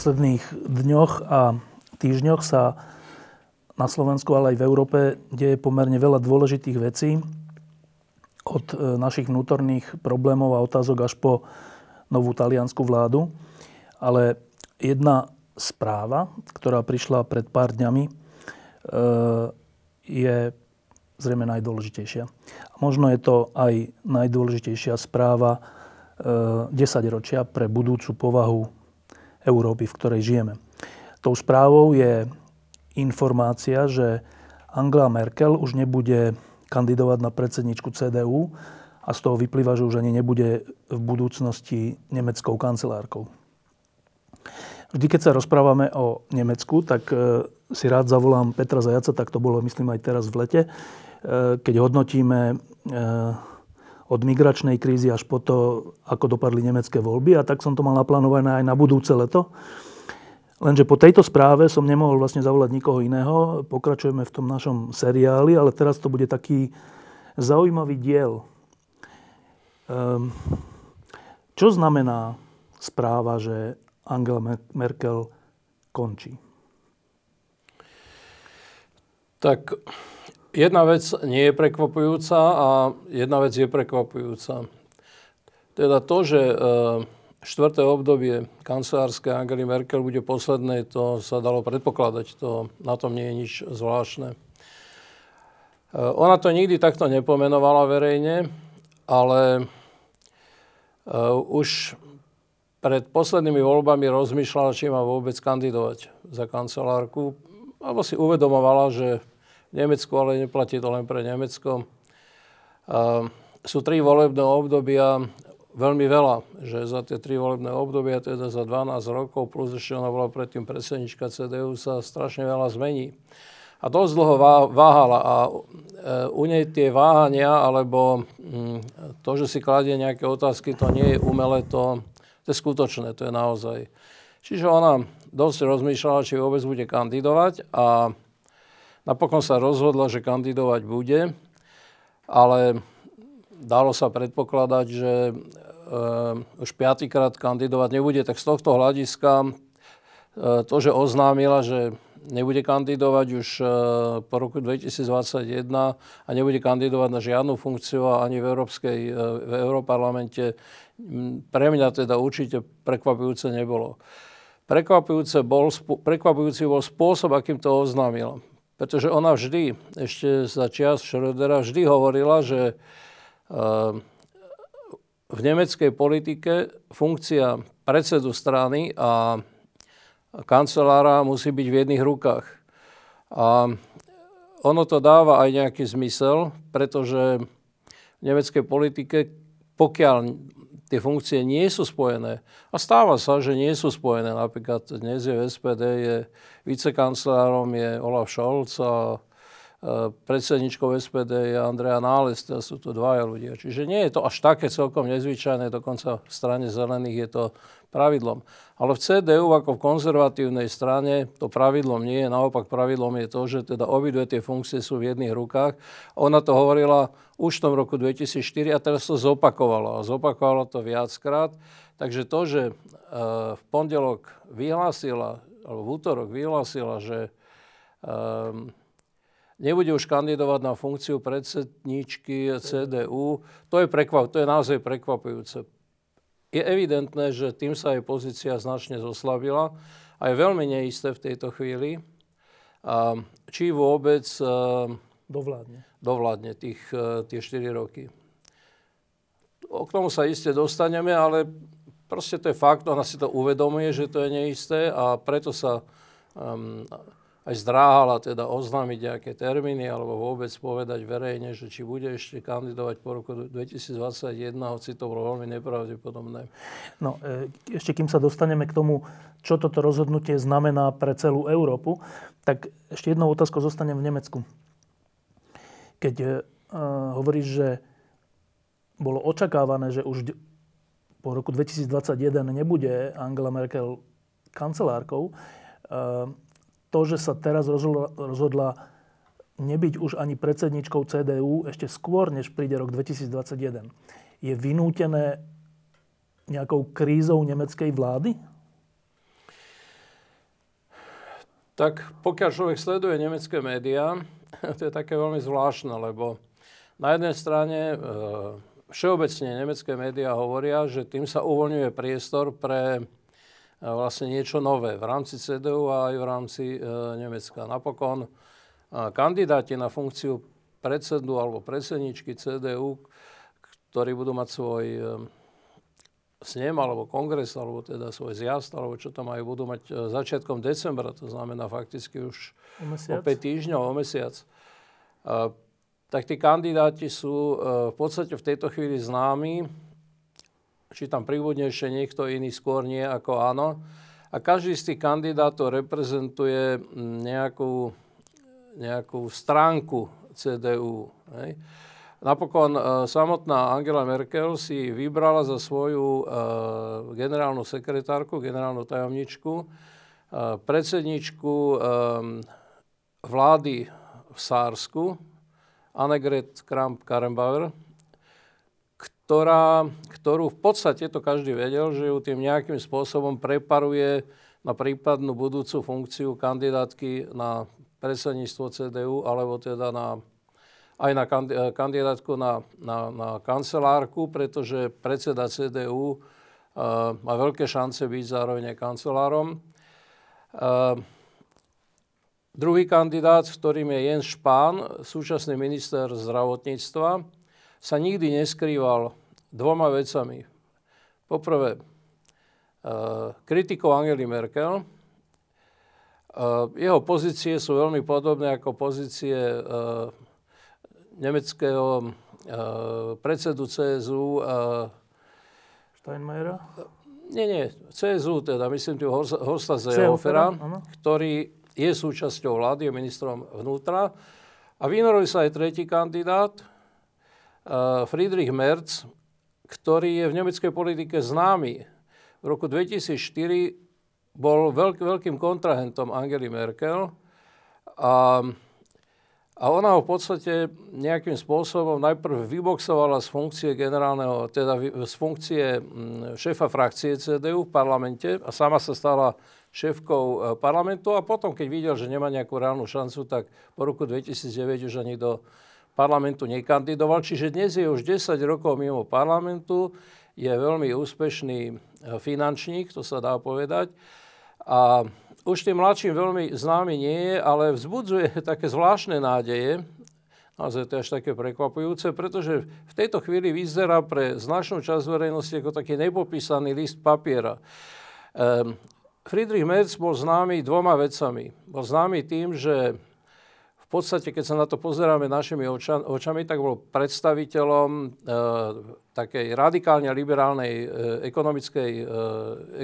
Posledných dňoch a týždňoch sa na Slovensku, ale aj v Európe deje pomerne veľa dôležitých vecí. Od e, našich vnútorných problémov a otázok až po novú taliansku vládu. Ale jedna správa, ktorá prišla pred pár dňami, e, je zrejme najdôležitejšia. Možno je to aj najdôležitejšia správa 10 e, ročia pre budúcu povahu Európy, v ktorej žijeme. Tou správou je informácia, že Angela Merkel už nebude kandidovať na predsedničku CDU a z toho vyplýva, že už ani nebude v budúcnosti nemeckou kancelárkou. Vždy, keď sa rozprávame o Nemecku, tak e, si rád zavolám Petra Zajaca, tak to bolo myslím aj teraz v lete, e, keď hodnotíme e, od migračnej krízy až po to, ako dopadli nemecké voľby. A tak som to mal naplánované aj na budúce leto. Lenže po tejto správe som nemohol vlastne zavolať nikoho iného. Pokračujeme v tom našom seriáli, ale teraz to bude taký zaujímavý diel. Um, čo znamená správa, že Angela Merkel končí? Tak Jedna vec nie je prekvapujúca a jedna vec je prekvapujúca. Teda to, že e, štvrté obdobie kancelárskej Angely Merkel bude posledné, to sa dalo predpokladať. To, na tom nie je nič zvláštne. E, ona to nikdy takto nepomenovala verejne, ale e, už pred poslednými voľbami rozmýšľala, či má vôbec kandidovať za kancelárku. Alebo si uvedomovala, že Nemecku, ale neplatí to len pre Nemecko. Sú tri volebné obdobia, veľmi veľa, že za tie tri volebné obdobia, teda za 12 rokov, plus ešte ona bola predtým predsednička CDU, sa strašne veľa zmení. A dosť dlho váhala a e, u nej tie váhania, alebo mm, to, že si kladie nejaké otázky, to nie je umelé, to, to je skutočné, to je naozaj. Čiže ona dosť rozmýšľala, či vôbec bude kandidovať a Napokon sa rozhodla, že kandidovať bude, ale dalo sa predpokladať, že e, už piatýkrát kandidovať nebude, tak z tohto hľadiska e, to, že oznámila, že nebude kandidovať už e, po roku 2021 a nebude kandidovať na žiadnu funkciu ani v, Európskej, e, v Európarlamente, pre mňa teda určite prekvapujúce nebolo. Prekvapujúce bol, prekvapujúci bol spôsob, akým to oznámila. Pretože ona vždy, ešte za čias Schrödera, vždy hovorila, že eh, v nemeckej politike funkcia predsedu strany a kancelára musí byť v jedných rukách. A ono to dáva aj nejaký zmysel, pretože v nemeckej politike, pokiaľ tie funkcie nie sú spojené. A stáva sa, že nie sú spojené. Napríklad dnes je v SPD, je vicekancelárom je Olaf Scholz a predsedničkou SPD je Andrea Náles, teda sú to dvaja ľudia. Čiže nie je to až také celkom nezvyčajné, dokonca v strane zelených je to pravidlom. Ale v CDU ako v konzervatívnej strane to pravidlom nie je, naopak pravidlom je to, že teda obidve tie funkcie sú v jedných rukách. Ona to hovorila už v tom roku 2004 a teraz to zopakovala. Zopakovala to viackrát. Takže to, že e, v pondelok vyhlásila, alebo v útorok vyhlásila, že um, nebude už kandidovať na funkciu predsedníčky CDU, to je, prekvap, to je naozaj prekvapujúce. Je evidentné, že tým sa jej pozícia značne zoslabila a je veľmi neisté v tejto chvíli, či vôbec dovládne, dovládne tých, e, tie 4 roky. K tomu sa iste dostaneme, ale proste to je fakt, ona si to uvedomuje, že to je neisté a preto sa um, aj zdráhala teda oznámiť nejaké termíny alebo vôbec povedať verejne, že či bude ešte kandidovať po roku 2021, hoci to bolo veľmi nepravdepodobné. No, e, ešte kým sa dostaneme k tomu, čo toto rozhodnutie znamená pre celú Európu, tak ešte jednou otázkou zostanem v Nemecku. Keď uh, hovoríš, že bolo očakávané, že už po roku 2021 nebude Angela Merkel kancelárkou, uh, to, že sa teraz rozhodla, rozhodla nebyť už ani predsedničkou CDU ešte skôr, než príde rok 2021, je vynútené nejakou krízou nemeckej vlády? Tak pokiaľ človek sleduje nemecké médiá, to je také veľmi zvláštne, lebo na jednej strane e, všeobecne nemecké médiá hovoria, že tým sa uvoľňuje priestor pre vlastne niečo nové v rámci CDU a aj v rámci e, Nemecka. Napokon e, kandidáti na funkciu predsedu alebo predsedničky CDU, ktorí budú mať svoj e, snem alebo kongres, alebo teda svoj zjazd, alebo čo tam majú, budú mať začiatkom decembra, to znamená fakticky už o, o 5 týždňov, o mesiac. Tak tí kandidáti sú v podstate v tejto chvíli známi či tam pribudne ešte niekto iný skôr nie ako áno. A každý z tých kandidátov reprezentuje mm, nejakú, nejakú stránku CDU. Hej. Napokon e, samotná Angela Merkel si vybrala za svoju e, generálnu sekretárku, generálnu tajomničku, e, predsedničku e, vlády v Sársku, Annegret Kramp-Karrenbauer, ktorá, ktorú v podstate to každý vedel, že ju tým nejakým spôsobom preparuje na prípadnú budúcu funkciu kandidátky na predsedníctvo CDU alebo teda na, aj na kandidátku na, na, na kancelárku, pretože predseda CDU uh, eh, má veľké šance byť zároveň kancelárom. Uh, druhý kandidát, ktorým je Jens Spahn, súčasný minister zdravotníctva, sa nikdy neskrýval dvoma vecami. Poprvé, uh, kritikou Angely Merkel. Uh, jeho pozície sú veľmi podobné ako pozície uh, nemeckého predsedu CSU. Steinmeiera? Nie, nie, CSU teda, myslím tým Horsta Seehofera, ktorý je súčasťou vlády, je ministrom vnútra. A vynoril sa aj tretí kandidát, Friedrich Merz, ktorý je v nemeckej politike známy. V roku 2004 bol veľk, veľkým kontrahentom Angely Merkel a, a ona ho v podstate nejakým spôsobom najprv vyboxovala z funkcie generálneho, teda z funkcie mm, šéfa frakcie CDU v parlamente a sama sa stala šéfkou e, parlamentu a potom, keď videl, že nemá nejakú reálnu šancu, tak po roku 2009 už ani do parlamentu nekandidoval, čiže dnes je už 10 rokov mimo parlamentu, je veľmi úspešný e, finančník, to sa dá povedať. A už tým mladším veľmi známy nie je, ale vzbudzuje také zvláštne nádeje, naozaj to je až také prekvapujúce, pretože v tejto chvíli vyzerá pre značnú časť verejnosti ako taký nepopísaný list papiera. Ehm, Friedrich Merz bol známy dvoma vecami. Bol známy tým, že podstate, keď sa na to pozeráme našimi oča, očami, tak bol predstaviteľom e, takej radikálne liberálnej e, ekonomickej, e,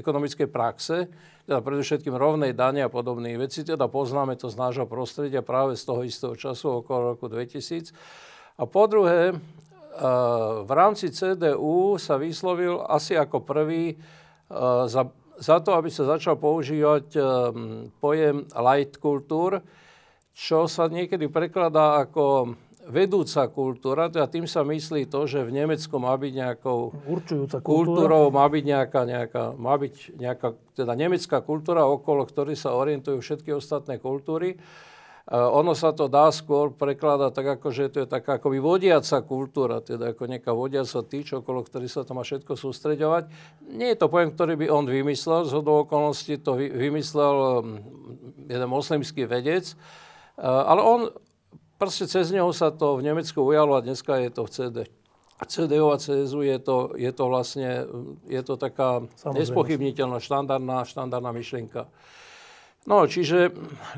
ekonomickej praxe, teda predovšetkým rovnej dane a podobných veci, teda poznáme to z nášho prostredia práve z toho istého času okolo roku 2000. A po druhé, e, v rámci CDU sa vyslovil asi ako prvý e, za, za to, aby sa začal používať e, pojem light kultúr, čo sa niekedy prekladá ako vedúca kultúra, teda tým sa myslí to, že v Nemecku má byť nejakou Určujúca kultúrou, má byť nejaká, nejaká, má byť nejaká teda nemecká kultúra, okolo ktorej sa orientujú všetky ostatné kultúry. Uh, ono sa to dá skôr prekladať tak, ako že to je taká akoby vodiaca kultúra, teda ako nejaká vodiaca týč, okolo ktorý sa to má všetko sústreďovať. Nie je to pojem, ktorý by on vymyslel, z okolností to vymyslel um, jeden moslimský vedec, ale on, proste cez neho sa to v Nemecku ujalo a dneska je to v CD. CDU a CSU je to, je to vlastne, je to taká nespochybniteľná štandardná, štandardná myšlienka. No, čiže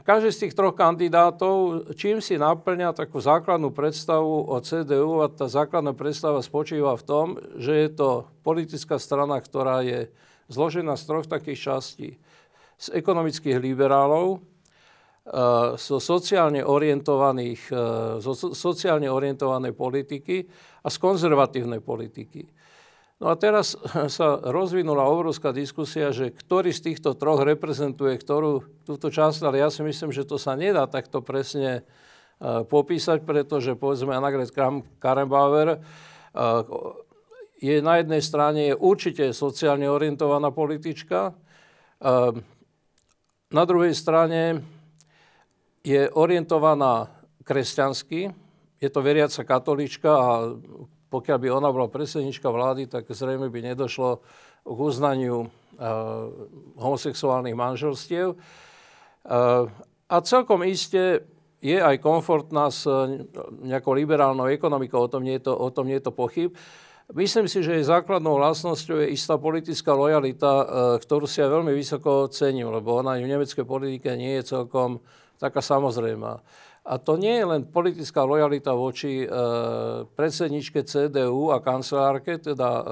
každý z tých troch kandidátov, čím si naplňa takú základnú predstavu o CDU a tá základná predstava spočíva v tom, že je to politická strana, ktorá je zložená z troch takých častí. Z ekonomických liberálov, zo sociálne orientovaných, zo sociálne orientovanej politiky a z konzervatívnej politiky. No a teraz sa rozvinula obrovská diskusia, že ktorý z týchto troch reprezentuje ktorú túto časť, ale ja si myslím, že to sa nedá takto presne uh, popísať, pretože povedzme Annegret Karrenbauer uh, je na jednej strane je určite sociálne orientovaná politička, na druhej strane je orientovaná kresťansky, je to veriaca katolička a pokiaľ by ona bola predsednička vlády, tak zrejme by nedošlo k uznaniu uh, homosexuálnych manželstiev. Uh, a celkom iste je aj komfortná s nejakou liberálnou ekonomikou, o tom nie je to, o tom nie je to pochyb. Myslím si, že jej základnou vlastnosťou je istá politická lojalita, uh, ktorú si ja veľmi vysoko cením, lebo ona v nemeckej politike nie je celkom taká samozrejmá. A to nie je len politická lojalita voči e, predsedničke CDU a kancelárke, teda e,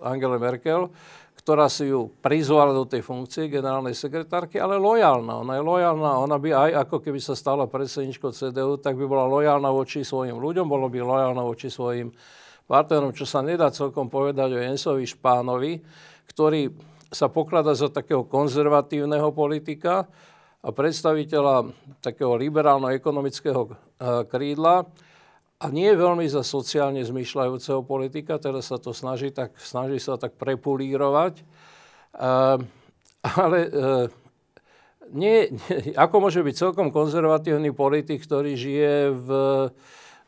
Angele Merkel, ktorá si ju prizvala do tej funkcie generálnej sekretárky, ale lojálna. Ona je lojálna, ona by aj ako keby sa stala predsedničkou CDU, tak by bola lojálna voči svojim ľuďom, bolo by lojálna voči svojim partnerom, čo sa nedá celkom povedať o Jensovi Špánovi, ktorý sa pokladá za takého konzervatívneho politika, a predstaviteľa takého liberálno-ekonomického eh, krídla a nie veľmi za sociálne zmyšľajúceho politika, teraz sa to snaží, tak, snaží sa tak prepulírovať. Uh, ale nie, nie, ako môže byť celkom konzervatívny politik, ktorý žije v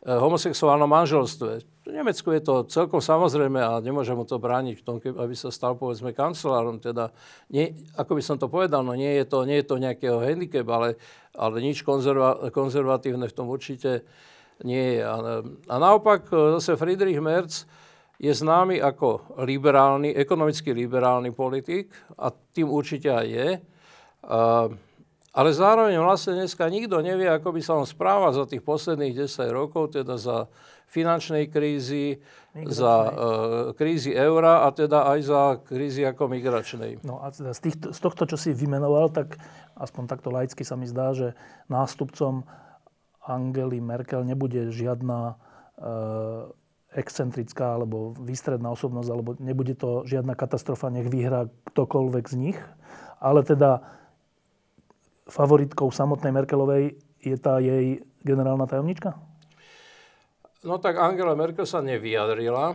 homosexuálnom manželstve? V Nemecku je to celkom samozrejme a nemôže mu to brániť v tom, aby sa stal povedzme kancelárom. Teda, nie, ako by som to povedal, no nie je to, nie je to nejakého handicap, ale, ale nič konzerva, konzervatívne v tom určite nie je. A, a naopak zase Friedrich Merz je známy ako liberálny, ekonomicky liberálny politik a tým určite aj je. A, ale zároveň vlastne dneska nikto nevie, ako by sa on správal za tých posledných 10 rokov, teda za finančnej krízy, migračnej. za uh, krízy eura a teda aj za krízy ako migračnej. No a teda z, týchto, z tohto, čo si vymenoval, tak aspoň takto laicky sa mi zdá, že nástupcom Angely Merkel nebude žiadna uh, excentrická alebo výstredná osobnosť, alebo nebude to žiadna katastrofa, nech vyhrá ktokoľvek z nich. Ale teda favoritkou samotnej Merkelovej je tá jej generálna tajomnička? No tak Angela Merkel sa nevyjadrila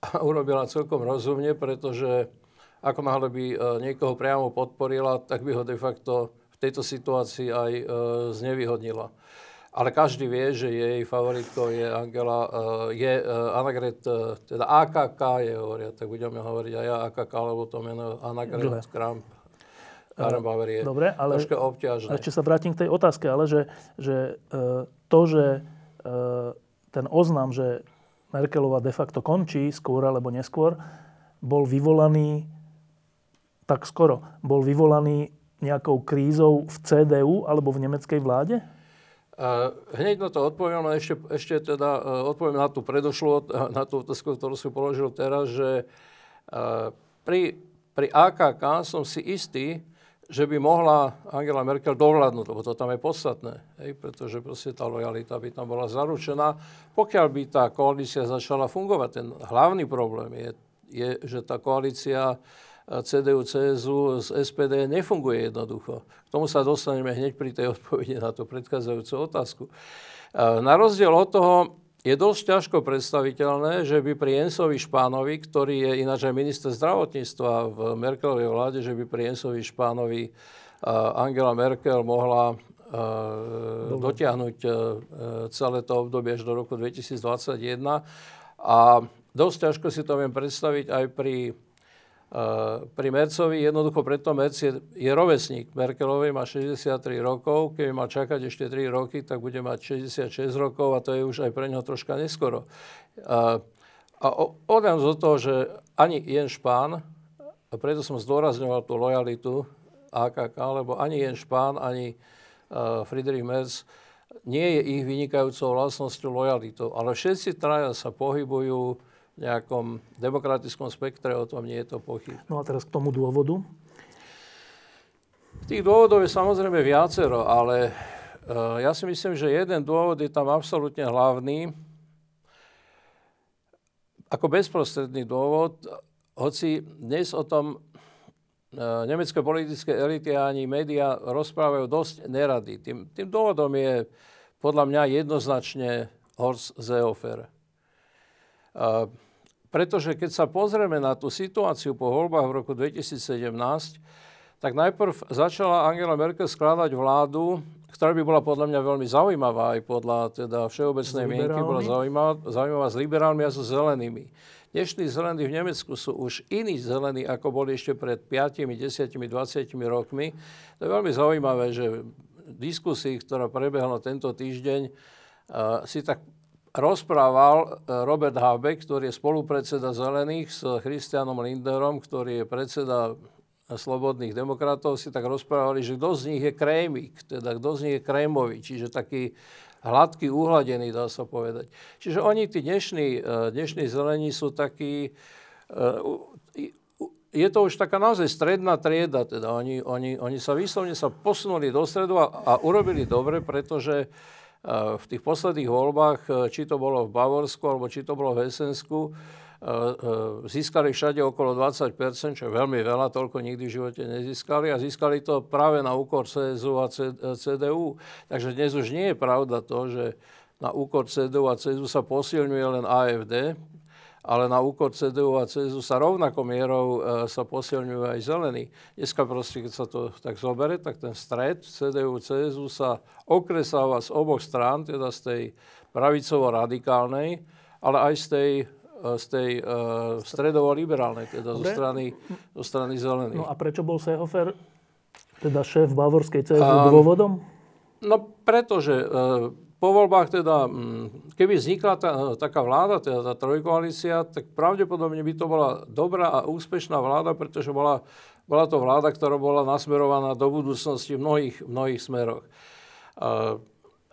a urobila celkom rozumne, pretože ako náhle by e, niekoho priamo podporila, tak by ho de facto v tejto situácii aj e, znevýhodnila. Ale každý vie, že jej favoritkou je Angela, e, je Annegret, teda AKK je hovoria, tak budeme hovoriť aj AKK, lebo to meno Annegret Kramp. Karambauer je Dobre, ale troška obťažné. Ešte sa vrátim k tej otázke, ale že, že to, že ten oznam, že Merkelová de facto končí skôr alebo neskôr, bol vyvolaný tak skoro. Bol vyvolaný nejakou krízou v CDU alebo v nemeckej vláde? Hneď na to odpoviem, ale ešte, ešte teda uh, odpoviem na tú predošlú, na tú otázku, ktorú si položil teraz, že uh, pri, pri AKK som si istý, že by mohla Angela Merkel dovládnuť, lebo to tam je podstatné, hej, pretože proste tá lojalita by tam bola zaručená. Pokiaľ by tá koalícia začala fungovať, ten hlavný problém je, je že tá koalícia eh, CDU, CSU z SPD nefunguje jednoducho. K tomu sa dostaneme hneď pri tej odpovedi na tú predchádzajúcu otázku. Eh, na rozdiel od toho, je dosť ťažko predstaviteľné, že by pri Jensovi Špánovi, ktorý je ináč aj minister zdravotníctva v Merkelovej vláde, že by pri Jensovi Špánovi Angela Merkel mohla Dobre. dotiahnuť celé to obdobie až do roku 2021. A dosť ťažko si to viem predstaviť aj pri pri Mercovi jednoducho preto Merc je, je rovesník Merkelovej, má 63 rokov, keby mal čakať ešte 3 roky, tak bude mať 66 rokov a to je už aj pre neho troška neskoro. A, a odhľadom z toho, že ani Jen Špán, a preto som zdôrazňoval tú lojalitu AKK, lebo ani Jens Spahn, ani uh, Friedrich Merz nie je ich vynikajúcou vlastnosťou lojalitou. Ale všetci traja sa pohybujú nejakom demokratickom spektre, o tom nie je to pochyb. No a teraz k tomu dôvodu. Tých dôvodov je samozrejme viacero, ale uh, ja si myslím, že jeden dôvod je tam absolútne hlavný. Ako bezprostredný dôvod, hoci dnes o tom E, nemecké politické elity a ani médiá rozprávajú dosť nerady. Tým, tým dôvodom je podľa mňa jednoznačne Horst Seehofer. Pretože keď sa pozrieme na tú situáciu po voľbách v roku 2017, tak najprv začala Angela Merkel skladať vládu, ktorá by bola podľa mňa veľmi zaujímavá, aj podľa teda všeobecnej mienky, bola zaujímavá, zaujímavá s liberálmi a so zelenými. Dnešní zelení v Nemecku sú už iní zelení, ako boli ešte pred 5, 10, 20 rokmi. To je veľmi zaujímavé, že v diskusii, ktorá prebehla tento týždeň, si tak rozprával uh, Robert Habeck, ktorý je spolupredseda Zelených s Christianom Linderom, ktorý je predseda slobodných demokratov, si tak rozprávali, že kto z nich je krémik, teda kto z nich je krémový, čiže taký hladký, uhladený, dá sa povedať. Čiže oni, tí dnešní, e, dnešní zelení sú takí, e, je to už taká naozaj stredná trieda, teda oni, oni, oni sa výslovne sa posunuli do stredu a, a urobili dobre, pretože e, v tých posledných voľbách, či to bolo v Bavorsku, alebo či to bolo v Esensku, Eh, eh, získali všade okolo 20 čo je veľmi veľa, toľko nikdy v živote nezískali a získali to práve na úkor CSU a CDU. Takže dnes už nie je pravda to, že na úkor CDU a CSU sa posilňuje len AFD, ale na úkor CDU a CSU sa rovnako mierou e, sa posilňujú aj zelení. Dneska proste, keď sa to tak zobere, tak ten stred CDU, CSU sa okresáva z oboch strán, teda z tej pravicovo-radikálnej, ale aj z tej E, z tej uh, stredovo-liberálnej, teda zo strany, zo strany zelených. No a prečo bol Seehofer, teda šéf bavorskej CSU, um, dôvodom? No pretože uh, po voľbách teda, keby vznikla tá, taká vláda, teda tá trojkoalícia, tak pravdepodobne by to bola dobrá a úspešná vláda, pretože bola, bola to vláda, ktorá bola nasmerovaná do budúcnosti v mnohých, mnohých smeroch.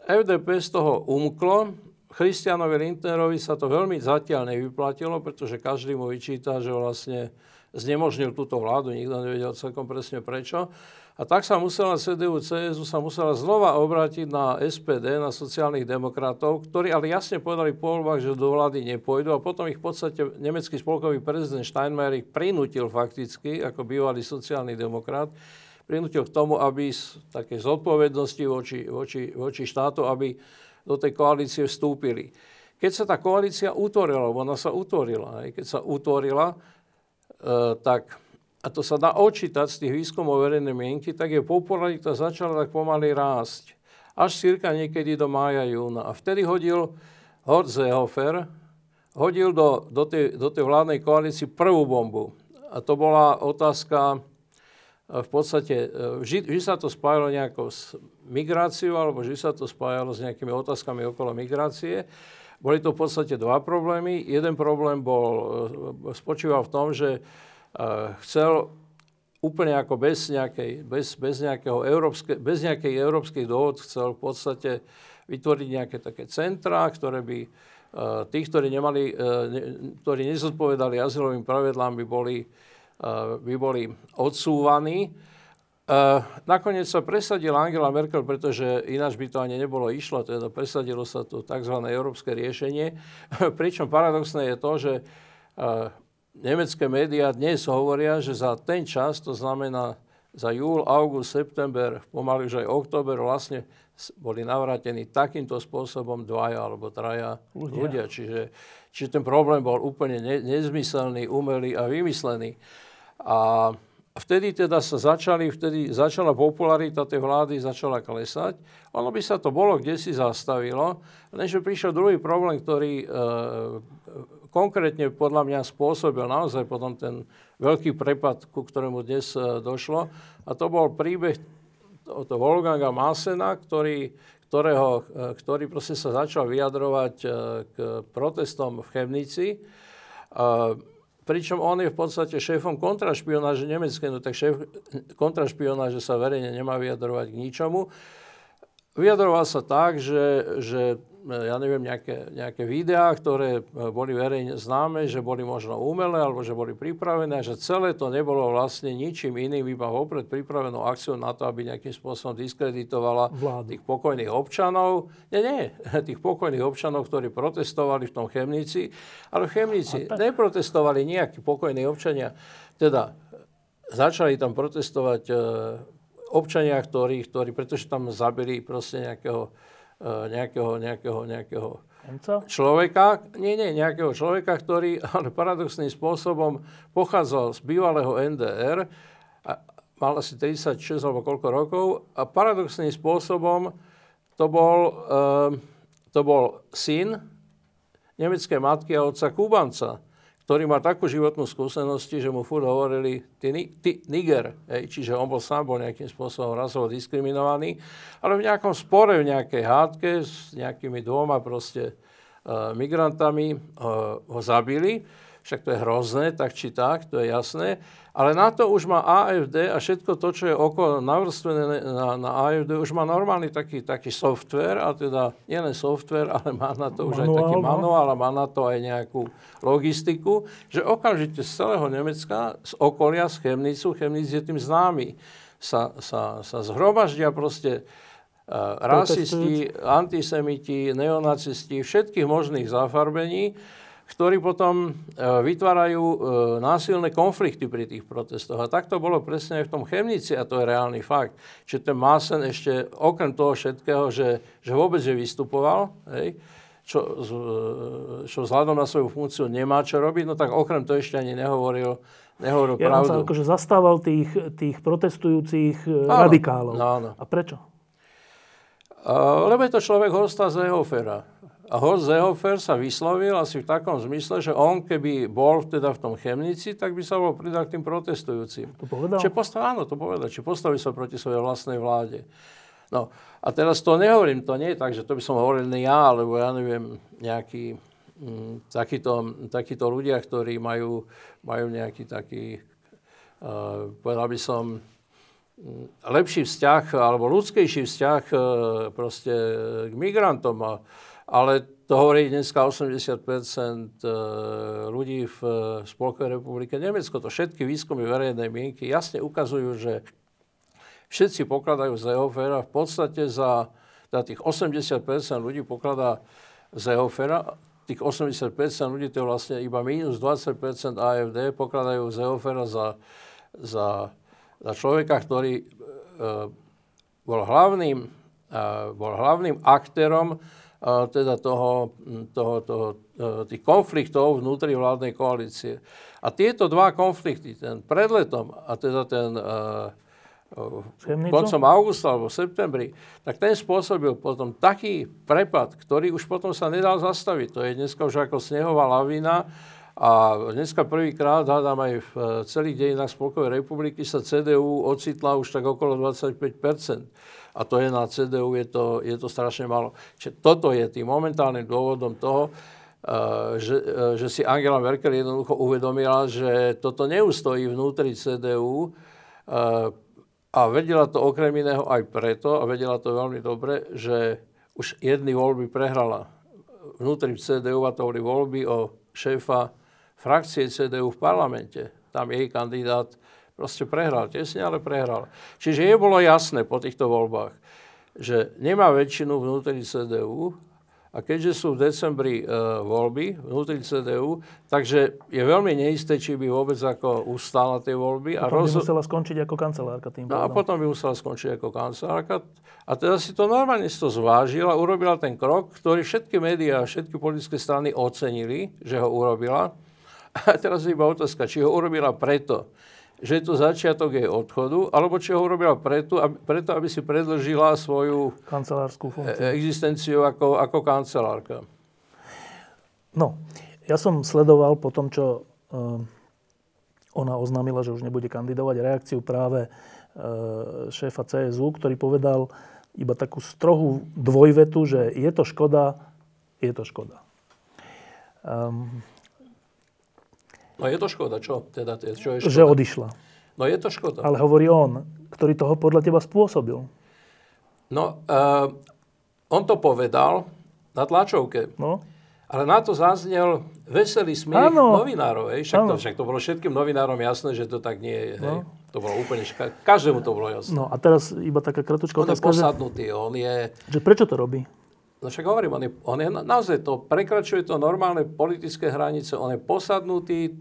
FDP z toho umklo, Christianovi Lindnerovi sa to veľmi zatiaľ nevyplatilo, pretože každý mu vyčíta, že vlastne znemožnil túto vládu, nikto nevedel celkom presne prečo. A tak sa musela CDU, CSU sa musela znova obrátiť na SPD, na sociálnych demokratov, ktorí ale jasne povedali po voľbách, že do vlády nepôjdu a potom ich v podstate nemecký spolkový prezident Steinmeier ich prinútil fakticky, ako bývalý sociálny demokrat, prinútil k tomu, aby z takej zodpovednosti voči, voči, voči štátu, aby do tej koalície vstúpili. Keď sa tá koalícia utvorila, lebo ona sa utvorila, keď sa utvorila, e, tak, a to sa dá očítať z tých výskumov verejnej mienky, tak je popularita začala tak pomaly rásť. Až cirka niekedy do mája, júna. A vtedy hodil Hort Seehofer, hodil do, do, tej, do tej vládnej koalície prvú bombu. A to bola otázka v podstate, e, vždy, vždy sa to spájalo nejako s migráciou, alebo vždy sa to spájalo s nejakými otázkami okolo migrácie. Boli to v podstate dva problémy. Jeden problém bol, e, spočíval v tom, že e, chcel úplne ako bez, nejakej, bez, bez, nejakého európske, bez nejakej európskej dohod chcel v podstate vytvoriť nejaké také centrá, ktoré by tí, ktorí, nemali, ktorí nezodpovedali azylovým pravidlám, by boli Eh, by boli odsúvaní. Eh, nakoniec sa presadila Angela Merkel, pretože ináč by to ani nebolo išlo, teda presadilo sa to tzv. európske riešenie. Pričom paradoxné je to, že eh, nemecké médiá dnes hovoria, že za ten čas, to znamená za júl, august, september, pomaly už aj október, vlastne boli navrátení takýmto spôsobom dvaja alebo traja ľudia. ľudia. Čiže, čiže ten problém bol úplne ne, nezmyselný, umelý a vymyslený. A vtedy teda sa začali, vtedy začala popularita tej vlády, začala klesať. Ono by sa to bolo kde si zastavilo, lenže prišiel druhý problém, ktorý e, konkrétne podľa mňa spôsobil naozaj potom ten veľký prepad, ku ktorému dnes e, došlo. A to bol príbeh to Wolfganga Masena, ktorý, ktorého, e, ktorý proste sa začal vyjadrovať e, k protestom v Chemnici. Pričom on je v podstate šéfom kontrašpionáže nemeckej, no tak šéf kontrašpionáže sa verejne nemá vyjadrovať k ničomu. Vyjadroval sa tak, že, že ja neviem, nejaké, nejaké videá, ktoré boli verejne známe, že boli možno umelé alebo že boli pripravené, že celé to nebolo vlastne ničím iným, iba vopred pripravenou akciou na to, aby nejakým spôsobom diskreditovala Vládu. tých pokojných občanov. Nie, nie, tých pokojných občanov, ktorí protestovali v tom Chemnici, ale v Chemnici neprotestovali nejakí pokojní občania. Teda začali tam protestovať e, občania, ktorí, ktorí, pretože tam zabili proste nejakého E, nejakého, nejakého, nejakého človeka, nie, nie, nejakého človeka, ktorý ale paradoxným spôsobom pochádzal z bývalého NDR, a mal asi 36 alebo koľko rokov a paradoxným spôsobom to bol, uh, to bol syn nemeckej matky a otca Kubanca ktorý mal takú životnú skúsenosť, že mu furt hovorili ty, ty Niger, hej, čiže on bol sám bol nejakým spôsobom razovo diskriminovaný, ale v nejakom spore, v nejakej hádke s nejakými dvoma proste uh, migrantami uh, ho zabili. Však to je hrozné, tak či tak, to je jasné. Ale na to už má AFD a všetko to, čo je okolo navrstvené na, na AFD, už má normálny taký, taký software, a teda nielen software, ale má na to už manuál, aj taký manuál a má na to aj nejakú logistiku, že okamžite z celého Nemecka, z okolia, z Chemnicu, Chemnic je tým známy, sa, sa, sa zhromaždia proste uh, rasisti, antisemiti, neonacisti, všetkých možných zafarbení, ktorí potom e, vytvárajú e, násilné konflikty pri tých protestoch. A tak to bolo presne aj v tom Chemnici a to je reálny fakt. Čiže ten Másen ešte okrem toho všetkého, že, že vôbec že vystupoval, hej, čo, e, čo vzhľadom na svoju funkciu nemá čo robiť, no tak okrem toho ešte ani nehovoril, nehovoril ja, pravdu. Ja sa akože zastával tých, tých protestujúcich áno, radikálov. Áno. A prečo? Uh, lebo je to človek hosta z Ehofera. A Horst Seehofer sa vyslovil asi v takom zmysle, že on keby bol teda v tom Chemnici, tak by sa bol pridal k tým protestujúcim. To povedal? Čiže postav, áno, to povedal. Či postaví sa proti svojej vlastnej vláde. No a teraz to nehovorím, to nie je tak, že to by som hovoril ne ja, alebo ja neviem, nejaký mm, takíto, takíto ľudia, ktorí majú, majú nejaký taký, uh, povedal by som, mm, lepší vzťah alebo ľudskejší vzťah uh, proste k migrantom. A, ale to hovorí dneska 80 e, ľudí v Spolkovej republike Nemecko. To všetky výskumy verejnej mienky jasne ukazujú, že všetci pokladajú Zehofera v podstate za, za tých 80% ľudí pokladá Zehofera, tých 80% ľudí, to je vlastne iba minus 20% AFD, pokladajú Zehofera za, za, za človeka, ktorý uh, bol hlavným, uh, bol hlavným aktérom teda toho, toho, toho, e, tých konfliktov vnútri vládnej koalície. A tieto dva konflikty, ten pred letom a teda ten uh, koncom augusta alebo septembri, tak ten spôsobil potom taký prepad, ktorý už potom sa nedal zastaviť. To je dneska už ako snehová lavina a dneska prvýkrát, hádam aj v celých dejinách Spolkovej republiky, sa CDU ocitla už tak okolo 25% a to je na CDU, je to, je to strašne málo. Čiže toto je tým momentálnym dôvodom toho, uh, že, uh, že si Angela Merkel jednoducho uvedomila, že toto neustojí vnútri CDU a vedela to okrem iného aj preto, a vedela to veľmi dobre, že už jedny voľby prehrala vnútri CDU a to boli voľby o šéfa frakcie CDU v parlamente. Tam jej kandidát Proste prehral, tesne, ale prehral. Čiže je bolo jasné po týchto voľbách, že nemá väčšinu vnútri CDU a keďže sú v decembri e, voľby vnútri CDU, takže je veľmi neisté, či by vôbec ako ustála tie voľby. A potom roz... by musela skončiť ako kancelárka tým No a potom by musela skončiť ako kancelárka. A teda si to normálne si to zvážila, urobila ten krok, ktorý všetky médiá a všetky politické strany ocenili, že ho urobila. A teraz je iba otázka, či ho urobila preto, že je to začiatok jej odchodu, alebo či ho urobila preto, aby, preto, aby si predlžila svoju kancelárskú funkciu. E, existenciu ako, ako kancelárka. No, ja som sledoval po tom, čo uh, ona oznámila, že už nebude kandidovať, reakciu práve šéfa CSU, ktorý povedal iba takú strohú dvojvetu, že je to škoda, je to škoda. Um, No je to škoda, čo? Teda, čo je škoda? Že odišla. No je to škoda. Ale hovorí on, ktorý toho podľa teba spôsobil. No, uh, on to povedal na tlačovke. No. Ale na to zaznel veselý smiech Áno. novinárov. Hej. Však, to, Áno. však to bolo všetkým novinárom jasné, že to tak nie je. Hej. No. To bolo úplne, ška- každému to bolo jasné. no a teraz iba taká kratučká on je otázka, že, posadnutý, on je... že prečo to robí? No však hovorím, on je, on je na- naozaj to, prekračuje to normálne politické hranice, on je posadnutý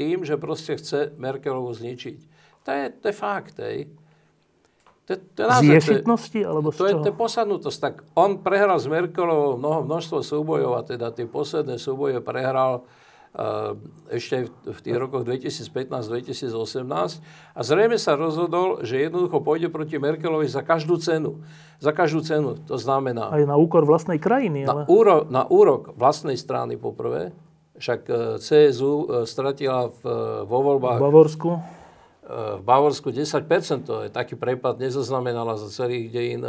tým, že proste chce Merkelovu zničiť. To je, to je fakt, hej. To, to je Z naozaj, to je, ješitnosti? Alebo to je, to je posadnutosť. Tak on prehral s Merkelovou mnoho, množstvo súbojov a teda tie posledné súboje prehral uh, ešte v, v tých rokoch 2015-2018 a zrejme sa rozhodol, že jednoducho pôjde proti Merkelovi za každú cenu. Za každú cenu. To znamená Aj na úkor vlastnej krajiny, ale... na, úro, na úrok vlastnej strany poprvé, však eh, CSU eh, stratila v, eh, vo V voľbách Bavorsku. eh, v Bavorsku 10%, to je taký prepad nezaznamenala za celých dejín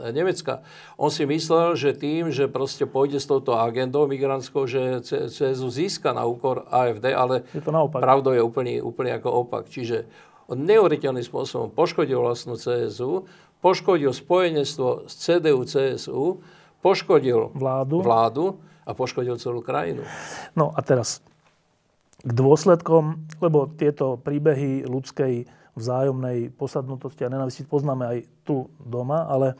Nemecka. On si myslel, že tým, že proste pôjde s touto agendou migrantskou, že CSU získa na úkor AFD, ale Je to naopak. pravdou je úplne, úplne ako opak. Čiže on neuveriteľným spôsobom poškodil vlastnú CSU, poškodil spojenectvo s CDU, CSU, poškodil Vládu. vládu a poškodil celú krajinu. No a teraz k dôsledkom, lebo tieto príbehy ľudskej vzájomnej posadnutosti a nenavisti poznáme aj tu doma, ale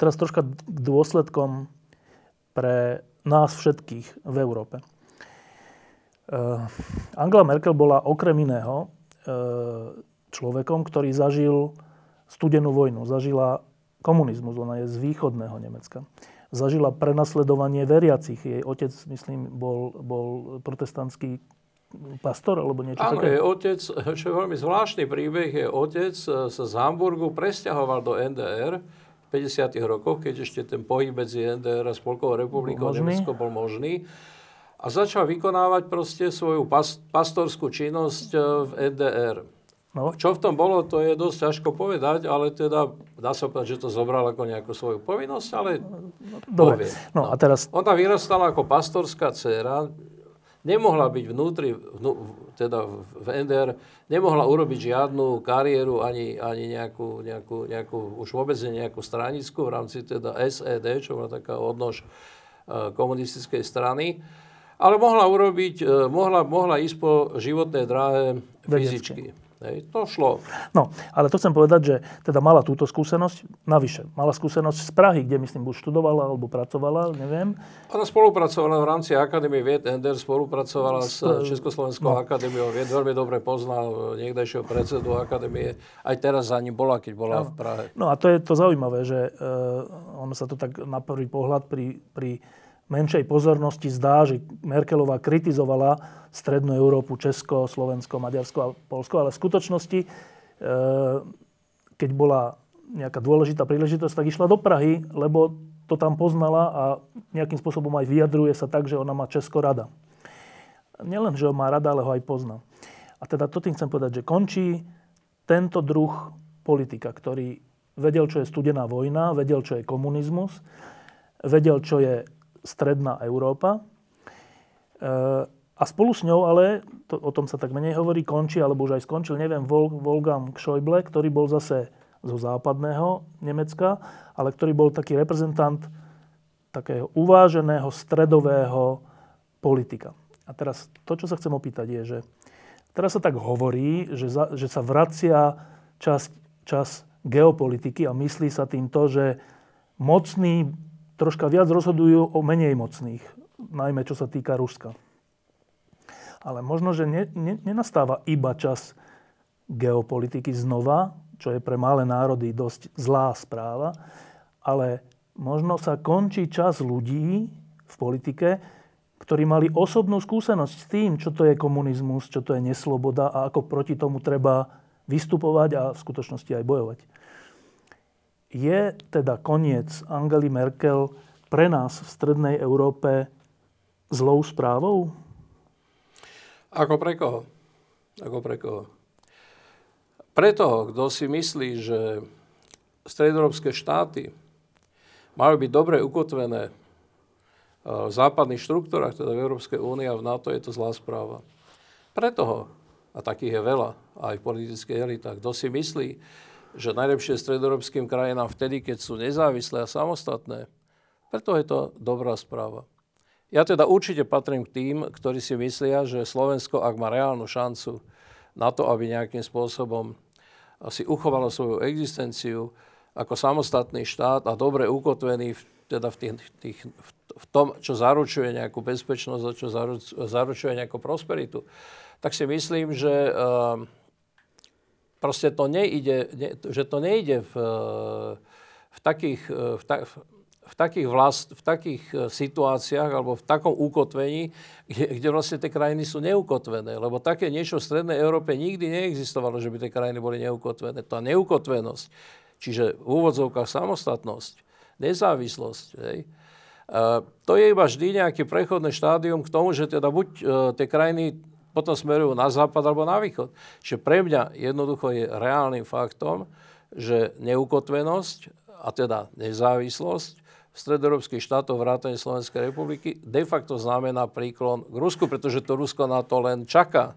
teraz troška k dôsledkom pre nás všetkých v Európe. Uh, Angela Merkel bola okrem iného uh, človekom, ktorý zažil studenú vojnu, zažila komunizmus, ona je z východného Nemecka. Zažila prenasledovanie veriacich. Jej otec, myslím, bol, bol protestantský pastor alebo niečo Áno, také. je otec, čo je veľmi zvláštny príbeh, je otec e, sa z Hamburgu presťahoval do NDR v 50. rokoch, keď ešte ten pohyb medzi NDR a Spolkovou republikou možný. Nemecko bol možný. A začal vykonávať proste svoju pas, pastorskú činnosť e, v NDR. No, Čo v tom bolo, to je dosť ťažko povedať, ale teda dá sa povedať, že to zobral ako nejakú svoju povinnosť, ale dobre. povie. No a teraz, Ona vyrastala ako pastorská dcéra, nemohla byť vnútri, vnú, teda v NDR, nemohla urobiť žiadnu kariéru, ani, ani nejakú, nejakú, nejakú, už vôbec nie nejakú stranickú v rámci teda SED, čo bola taká odnož e, komunistickej strany. Ale mohla urobiť, e, mohla, mohla ísť po životnej dráhe fyzicky. Hej, to šlo. no, ale to chcem povedať, že teda mala túto skúsenosť, navyše, mala skúsenosť z Prahy, kde myslím, buď študovala alebo pracovala, neviem. Ona spolupracovala v rámci Akadémie vied, Ender spolupracovala s Československou no. akadémiou vied, veľmi dobre pozná niekdejšieho predsedu akadémie. Aj teraz za ním bola, keď bola v Prahe. No a to je to zaujímavé, že uh, ono sa to tak na prvý pohľad pri, pri menšej pozornosti zdá, že Merkelová kritizovala Strednú Európu, Česko, Slovensko, Maďarsko a Polsko, ale v skutočnosti, uh, keď bola nejaká dôležitá príležitosť, tak išla do Prahy, lebo to tam poznala a nejakým spôsobom aj vyjadruje sa tak, že ona má Česko rada. Nielen, že ho má rada, ale ho aj pozná. A teda to tým chcem povedať, že končí tento druh politika, ktorý vedel, čo je studená vojna, vedel, čo je komunizmus, vedel, čo je stredná Európa. E, a spolu s ňou ale, to, o tom sa tak menej hovorí, končí, alebo už aj skončil, neviem, Vol, Wolfgang Schäuble, ktorý bol zase zo západného Nemecka, ale ktorý bol taký reprezentant takého uváženého, stredového politika. A teraz to, čo sa chcem opýtať, je, že teraz sa tak hovorí, že, za, že sa vracia čas, čas geopolitiky a myslí sa tým to, že mocní troška viac rozhodujú o menej mocných, najmä čo sa týka Ruska. Ale možno, že ne, ne, nenastáva iba čas geopolitiky znova, čo je pre malé národy dosť zlá správa, ale možno sa končí čas ľudí v politike, ktorí mali osobnú skúsenosť s tým, čo to je komunizmus, čo to je nesloboda a ako proti tomu treba vystupovať a v skutočnosti aj bojovať. Je teda koniec Angely Merkel pre nás v strednej Európe zlou správou? Ako pre koho? Ako pre koho? Pre toho, kto si myslí, že stredoeurópske štáty majú byť dobre ukotvené v západných štruktúrach, teda v Európskej únii a v NATO, je to zlá správa. pre toho, a takých je veľa, aj v politických elitách, kto si myslí, že najlepšie stredoeurópskym krajinám vtedy, keď sú nezávislé a samostatné, preto je to dobrá správa. Ja teda určite patrím k tým, ktorí si myslia, že Slovensko, ak má reálnu šancu na to, aby nejakým spôsobom si uchovalo svoju existenciu ako samostatný štát a dobre ukotvený v, teda v, tých, tých, v tom, čo zaručuje nejakú bezpečnosť a čo zaručuje nejakú prosperitu, tak si myslím, že uh, proste to nejde, ne, že to nejde v, v takých, v, ta, v takých, vlast, v takých e, situáciách alebo v takom ukotvení, kde, kde vlastne tie krajiny sú neukotvené. Lebo také niečo v Strednej Európe nikdy neexistovalo, že by tie krajiny boli neukotvené. Tá neukotvenosť, čiže v úvodzovkách samostatnosť, nezávislosť, hej, to je iba vždy nejaké prechodné štádium k tomu, že teda buď tie krajiny potom smerujú na západ alebo na východ. Čiže pre mňa jednoducho je reálnym faktom, že neukotvenosť a teda nezávislosť stredoeurópskych štátov vrátane Slovenskej republiky de facto znamená príklon k Rusku, pretože to Rusko na to len čaká.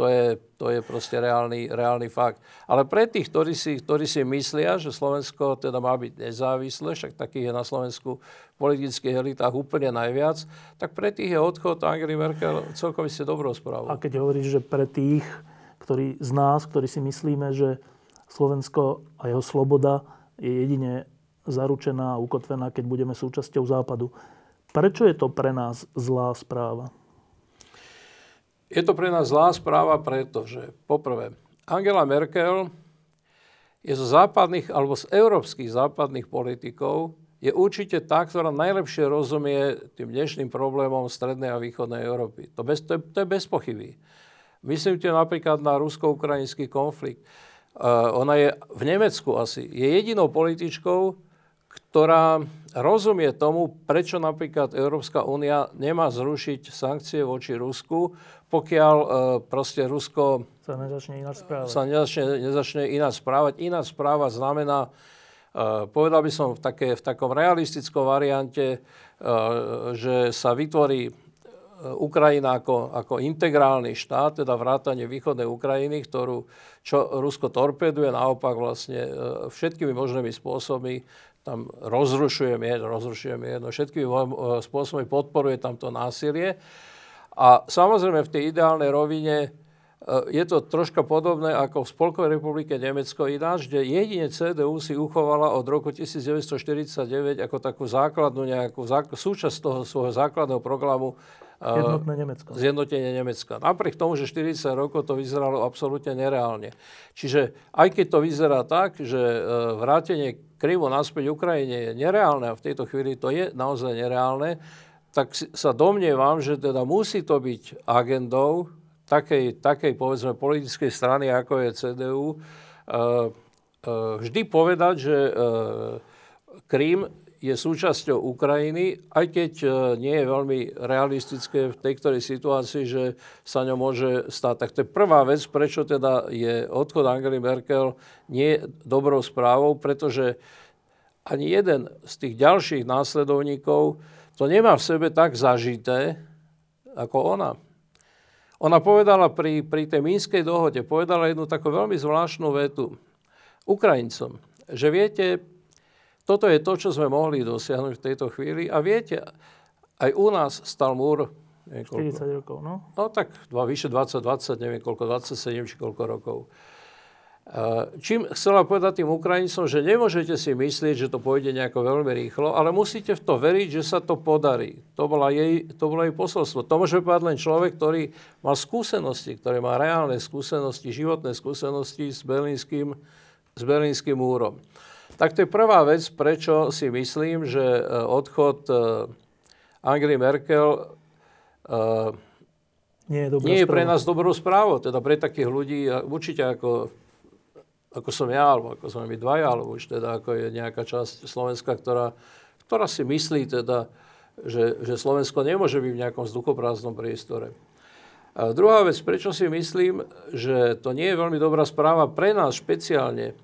To je, to je proste reálny, reálny fakt. Ale pre tých, ktorí si, ktorí si myslia, že Slovensko teda má byť nezávislé, však takých je na Slovensku v politických elitách úplne najviac, tak pre tých je odchod Angely Merkel celkom ste dobrou správou. A keď hovoríš, že pre tých, ktorí z nás, ktorí si myslíme, že Slovensko a jeho sloboda je jedine zaručená a ukotvená, keď budeme súčasťou Západu. Prečo je to pre nás zlá správa? Je to pre nás zlá správa, pretože poprvé, Angela Merkel je zo západných alebo z európskych západných politikov je určite tá, ktorá najlepšie rozumie tým dnešným problémom Strednej a Východnej Európy. To, bez, to, je, to je bez pochyby. Myslím tu napríklad na rusko-ukrajinský konflikt. Uh, ona je v Nemecku asi. Je jedinou političkou, ktorá rozumie tomu, prečo napríklad Európska únia nemá zrušiť sankcie voči Rusku, pokiaľ e, proste Rusko sa nezačne ináč správať. Sa nezačne, nezačne ináč správať. Ináč správa znamená, e, povedal by som v, také, v takom realistickom variante, e, že sa vytvorí Ukrajina ako, ako integrálny štát, teda vrátanie východnej Ukrajiny, ktorú čo Rusko torpeduje, naopak vlastne e, všetkými možnými spôsobmi tam rozrušuje mier, rozrušuje mier, no všetkými e, spôsobmi podporuje tamto násilie. A samozrejme v tej ideálnej rovine je to troška podobné ako v Spolkovej republike Nemecko ináč, kde jedine CDU si uchovala od roku 1949 ako takú základnú nejakú súčasť toho svojho základného programu Jednotné Nemecko. Zjednotenie Nemecka. Napriek tomu, že 40 rokov to vyzeralo absolútne nereálne. Čiže aj keď to vyzerá tak, že e, vrátenie Krymu naspäť Ukrajine je nereálne a v tejto chvíli to je naozaj nereálne, tak sa domnievam, že teda musí to byť agendou takej, takej povedzme politickej strany, ako je CDU, e, e, vždy povedať, že Krím je súčasťou Ukrajiny, aj keď nie je veľmi realistické v tej ktorej situácii, že sa ňou môže stať. Tak to je prvá vec, prečo teda je odchod Angely Merkel nie dobrou správou, pretože ani jeden z tých ďalších následovníkov to nemá v sebe tak zažité, ako ona. Ona povedala pri, pri tej Mínskej dohode, povedala jednu takú veľmi zvláštnu vetu Ukrajincom, že viete, toto je to, čo sme mohli dosiahnuť v tejto chvíli. A viete, aj u nás stal múr... Neviem, 40 rokov, no? No tak dva, vyše 20, 20, neviem koľko, 27 či koľko rokov. Čím chcela povedať tým Ukrajincom, že nemôžete si myslieť, že to pôjde nejako veľmi rýchlo, ale musíte v to veriť, že sa to podarí. To, bola jej, to bolo jej posolstvo. To môže povedať len človek, ktorý mal skúsenosti, ktorý má reálne skúsenosti, životné skúsenosti s Berlínským, s Berlínským múrom. Tak to je prvá vec, prečo si myslím, že e, odchod e, Angely Merkel nie je, nie je pre nás dobrou správou. Teda pre takých ľudí, určite ako, ako som ja, alebo ako sme my dvaja, alebo už teda ako je nejaká časť Slovenska, ktorá, ktorá si myslí teda, že, že Slovensko nemôže byť v nejakom vzduchoprázdnom priestore. A druhá vec, prečo si myslím, že to nie je veľmi dobrá správa pre nás špeciálne,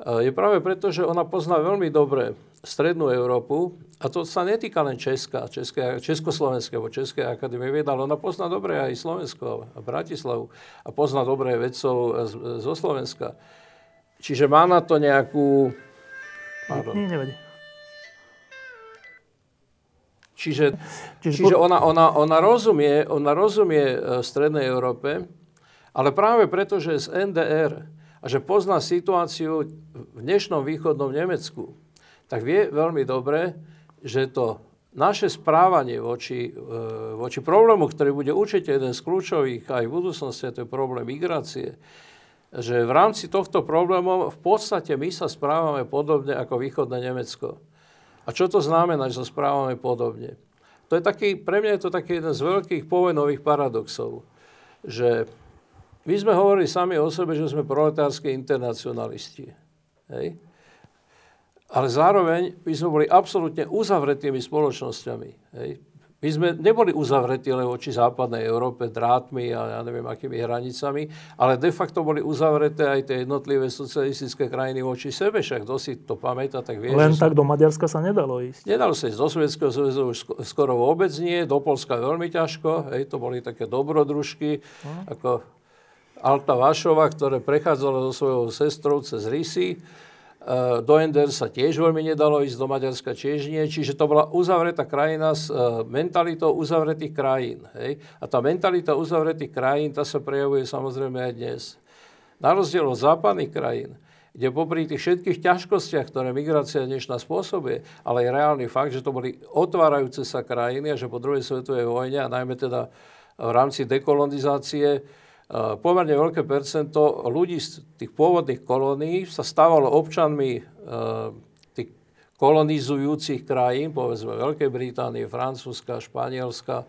je práve preto, že ona pozná veľmi dobre strednú Európu a to sa netýka len Česka, České, Československej alebo Českej akadémie vied, ale ona pozná dobre aj Slovensko a Bratislavu a pozná dobre vedcov zo Slovenska. Čiže má na to nejakú... Pardon. Nie, nevadí. Čiže, čiže, čiže ona, ona, ona, rozumie, ona rozumie e, Strednej Európe, ale práve preto, že z NDR a že pozná situáciu v dnešnom východnom Nemecku, tak vie veľmi dobre, že to naše správanie voči, e, voči problému, ktorý bude určite jeden z kľúčových aj v budúcnosti, a to je problém migrácie, že v rámci tohto problémov v podstate my sa správame podobne ako východné Nemecko. A čo to znamená, že sa správame podobne? To je taký, pre mňa je to taký jeden z veľkých povojnových paradoxov, že my sme hovorili sami o sebe, že sme proletárske internacionalisti. Hej? Ale zároveň my sme boli absolútne uzavretými spoločnosťami. Hej? My sme neboli uzavretí len voči západnej Európe drátmi a ja neviem akými hranicami, ale de facto boli uzavreté aj tie jednotlivé socialistické krajiny voči sebe, však kto si to pamätá, tak vie. Len tak sa... do Maďarska sa nedalo ísť. Nedalo sa ísť. Do Sovietskeho zväzu už skoro vôbec nie, do Polska veľmi ťažko, hej, to boli také dobrodružky, hm. ako Alta Vašova, ktoré prechádzalo so svojou sestrou cez Rysy do NDR sa tiež veľmi nedalo ísť, do Maďarska tiež nie. Čiže to bola uzavretá krajina s eh, mentalitou uzavretých krajín. Hej? A tá mentalita uzavretých krajín, tá sa prejavuje samozrejme aj dnes. Na rozdiel od západných krajín, kde popri tých všetkých ťažkostiach, ktoré migrácia dnešná spôsobuje, ale je reálny fakt, že to boli otvárajúce sa krajiny a že po druhej svetovej vojne a najmä teda v rámci dekolonizácie pomerne veľké percento ľudí z tých pôvodných kolónií sa stávalo občanmi tých kolonizujúcich krajín, povedzme Veľkej Británie, Francúzska, Španielska,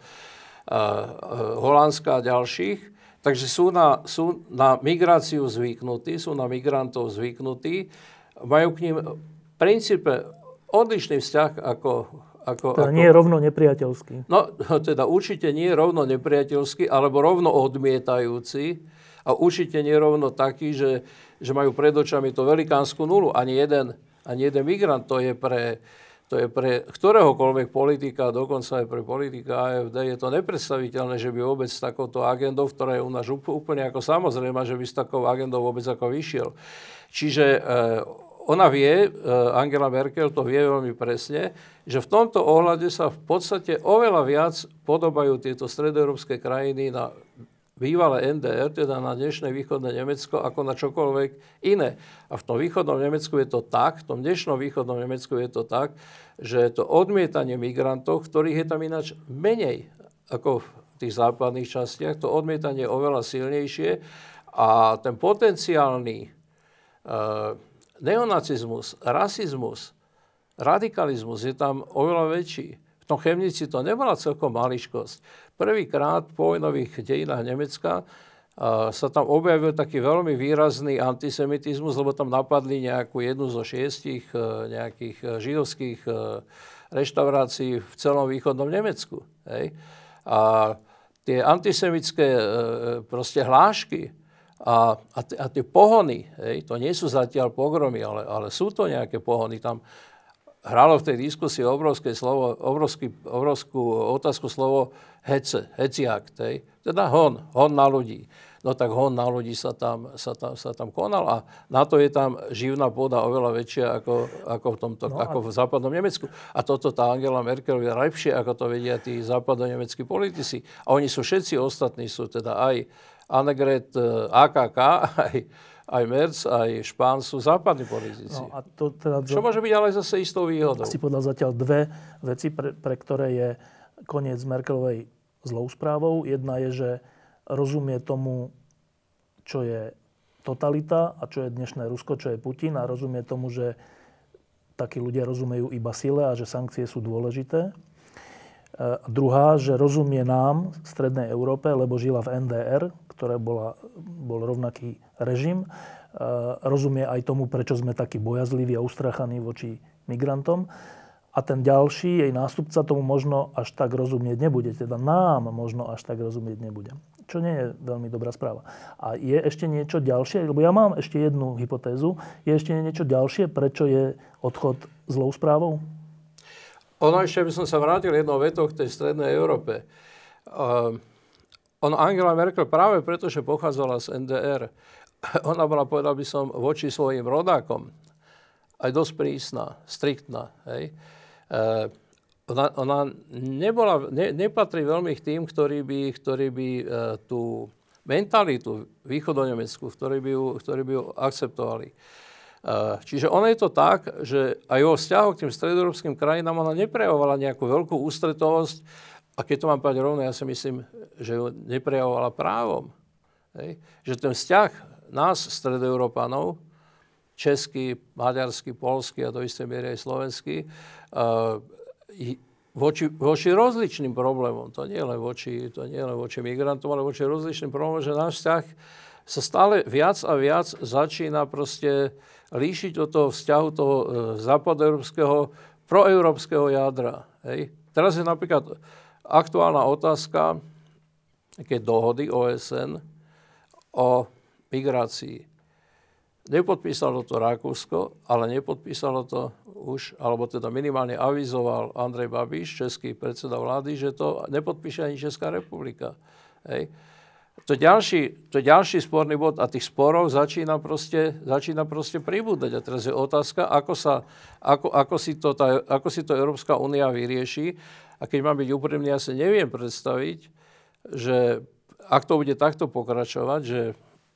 Holandska a ďalších. Takže sú na, sú na migráciu zvyknutí, sú na migrantov zvyknutí, majú k ním v princípe odlišný vzťah ako ako, teda ako... nie je rovno nepriateľský. No, teda určite nie je rovno nepriateľský, alebo rovno odmietajúci. A určite nie je rovno taký, že, že majú pred očami to velikánsku nulu. Ani jeden, ani jeden migrant to je pre, to je pre ktoréhokoľvek politika, dokonca aj pre politika AFD, je to nepredstaviteľné, že by vôbec s takouto agendou, ktorá je u nás úplne ako samozrejme, že by s takou agendou vôbec ako vyšiel. Čiže e, ona vie, eh, Angela Merkel to vie veľmi presne, že v tomto ohľade sa v podstate oveľa viac podobajú tieto stredoeurópske krajiny na bývalé NDR, teda na dnešné východné Nemecko, ako na čokoľvek iné. A v tom východnom Nemecku je to tak, v tom dnešnom východnom Nemecku je to tak, že to odmietanie migrantov, ktorých je tam ináč menej ako v tých západných častiach, to odmietanie je oveľa silnejšie a ten potenciálny uh, neonacizmus, rasizmus, radikalizmus je tam oveľa väčší. V tom Chemnici to nebola celkom mališkosť. Prvýkrát v povojnových dejinách Nemecka sa tam objavil taký veľmi výrazný antisemitizmus, lebo tam napadli nejakú jednu zo šiestich e, nejakých e, židovských e, reštaurácií v celom východnom Nemecku. Hej. A tie antisemické proste hlášky a, a, a tie pohony, hej, to nie sú zatiaľ pogromy, ale, ale sú to nejaké pohony. Tam hralo v tej diskusii obrovské slovo, obrovský, obrovskú otázku slovo hece, heciakt, hej. teda hon, hon na ľudí. No tak hon na ľudí sa tam, sa tam, sa tam konal a na to je tam živná pôda oveľa väčšia ako, ako, v, tomto, no ako v západnom Nemecku. A toto tá Angela Merkel je lepšie, ako to vedia tí západno-nemeckí politici. A oni sú všetci ostatní, sú teda aj Annegret eh, AKK, aj, aj Merc, aj Špán sú západní politici. No, a to teda, Čo môže byť ale zase istou výhodou. Si povedal zatiaľ dve veci, pre, pre ktoré je koniec Merkelovej zlou správou. Jedna je, že rozumie tomu, čo je totalita a čo je dnešné Rusko, čo je Putin a rozumie tomu, že takí ľudia rozumejú iba sile a že sankcie sú dôležité. A druhá, že rozumie nám, v Strednej Európe, lebo žila v NDR, ktoré bola, bol rovnaký režim. Rozumie aj tomu, prečo sme takí bojazliví a ustrachaní voči migrantom. A ten ďalší, jej nástupca, tomu možno až tak rozumieť nebude. Teda nám možno až tak rozumieť nebude. čo nie je veľmi dobrá správa. A je ešte niečo ďalšie, lebo ja mám ešte jednu hypotézu, je ešte niečo ďalšie, prečo je odchod zlou správou? Ono ešte by som sa vrátil jednou vetou k tej strednej Európe. Uh, on Angela Merkel práve preto, že pochádzala z NDR, ona bola, povedal by som, voči svojim rodákom aj dosť prísna, striktná. Hej. Uh, ona, ona nebola, ne, nepatrí veľmi k tým, ktorí by, ktorí by uh, tú mentalitu východonemeckú, ktorí by ju, ktorí by ju akceptovali. Uh, čiže ono je to tak, že aj vo vzťahu k tým stredoeurópskym krajinám ona neprejavovala nejakú veľkú ústretovosť a keď to mám povedať rovno, ja si myslím, že ju neprejavovala právom. Hej. Že ten vzťah nás, stredoeurópanov, český, maďarský, polský a do istej miery aj slovenský, uh, voči, voči rozličným problémom, to nie len voči, to nie len voči migrantom, ale voči rozličným problémom, že náš vzťah sa stále viac a viac začína proste líšiť od toho vzťahu toho e, západoeurópskeho, proeurópskeho jadra. Hej. Teraz je napríklad aktuálna otázka také dohody OSN o migrácii. Nepodpísalo to Rakúsko, ale nepodpísalo to už, alebo teda minimálne avizoval Andrej Babiš, český predseda vlády, že to nepodpíše ani Česká republika. Hej. To ďalší, to ďalší sporný bod a tých sporov začína proste, začína proste pribúdať. A teraz je otázka, ako, sa, ako, ako, si to tá, ako si to Európska únia vyrieši. A keď mám byť úprimný, ja si neviem predstaviť, že ak to bude takto pokračovať, že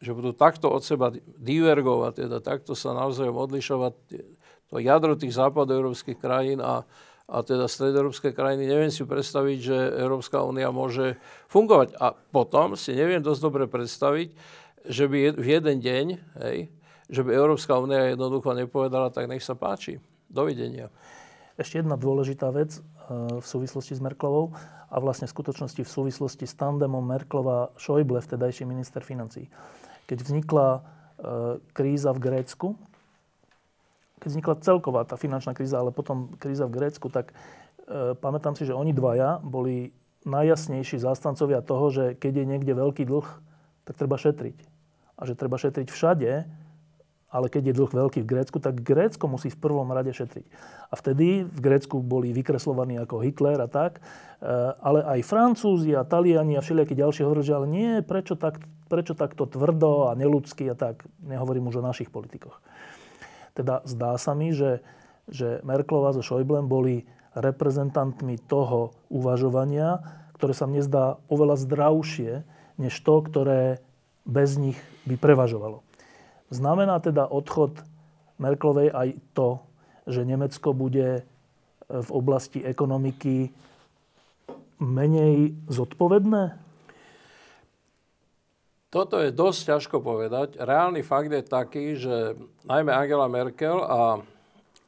že budú takto od seba divergovať, teda takto sa naozaj odlišovať to jadro tých západoeurópskych krajín a, a teda stredoeurópske krajiny. Neviem si predstaviť, že Európska únia môže fungovať. A potom si neviem dosť dobre predstaviť, že by v jeden deň, hej, že by Európska únia jednoducho nepovedala, tak nech sa páči. Dovidenia. Ešte jedna dôležitá vec eh, v súvislosti s Merklovou a vlastne v skutočnosti v súvislosti s tandemom Merklova-Schäuble, vtedajší minister financí keď vznikla e, kríza v Grécku, keď vznikla celková tá finančná kríza, ale potom kríza v Grécku, tak e, pamätám si, že oni dvaja boli najjasnejší zástancovia toho, že keď je niekde veľký dlh, tak treba šetriť. A že treba šetriť všade, ale keď je dlh veľký v Grécku, tak Grécko musí v prvom rade šetriť. A vtedy v Grécku boli vykreslovaní ako Hitler a tak, e, ale aj Francúzi a Taliani a všelijakí ďalší hovorili, že ale nie, prečo, tak, prečo takto tvrdo a neludsky a tak, nehovorím už o našich politikoch. Teda zdá sa mi, že, že Merklova so Schäublem boli reprezentantmi toho uvažovania, ktoré sa mne zdá oveľa zdravšie, než to, ktoré bez nich by prevažovalo. Znamená teda odchod Merklovej aj to, že Nemecko bude e, v oblasti ekonomiky menej zodpovedné? Toto je dosť ťažko povedať. Reálny fakt je taký, že najmä Angela Merkel a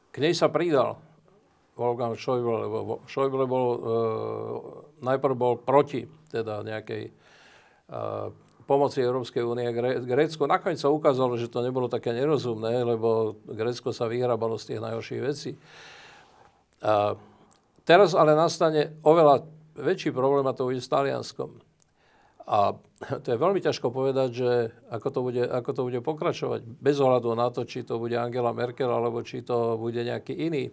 k nej sa pridal Wolfgang Schäuble, lebo Schäuble bol, e, najprv bol proti teda nejakej e, pomoci Európskej únie Grécku. Nakoniec sa ukázalo, že to nebolo také nerozumné, lebo Grécko sa vyhrabalo z tých najhorších vecí. A teraz ale nastane oveľa väčší problém a to bude s Talianskom. A to je veľmi ťažko povedať, že ako to, bude, ako to bude pokračovať, bez ohľadu na to, či to bude Angela Merkel, alebo či to bude nejaký iný e,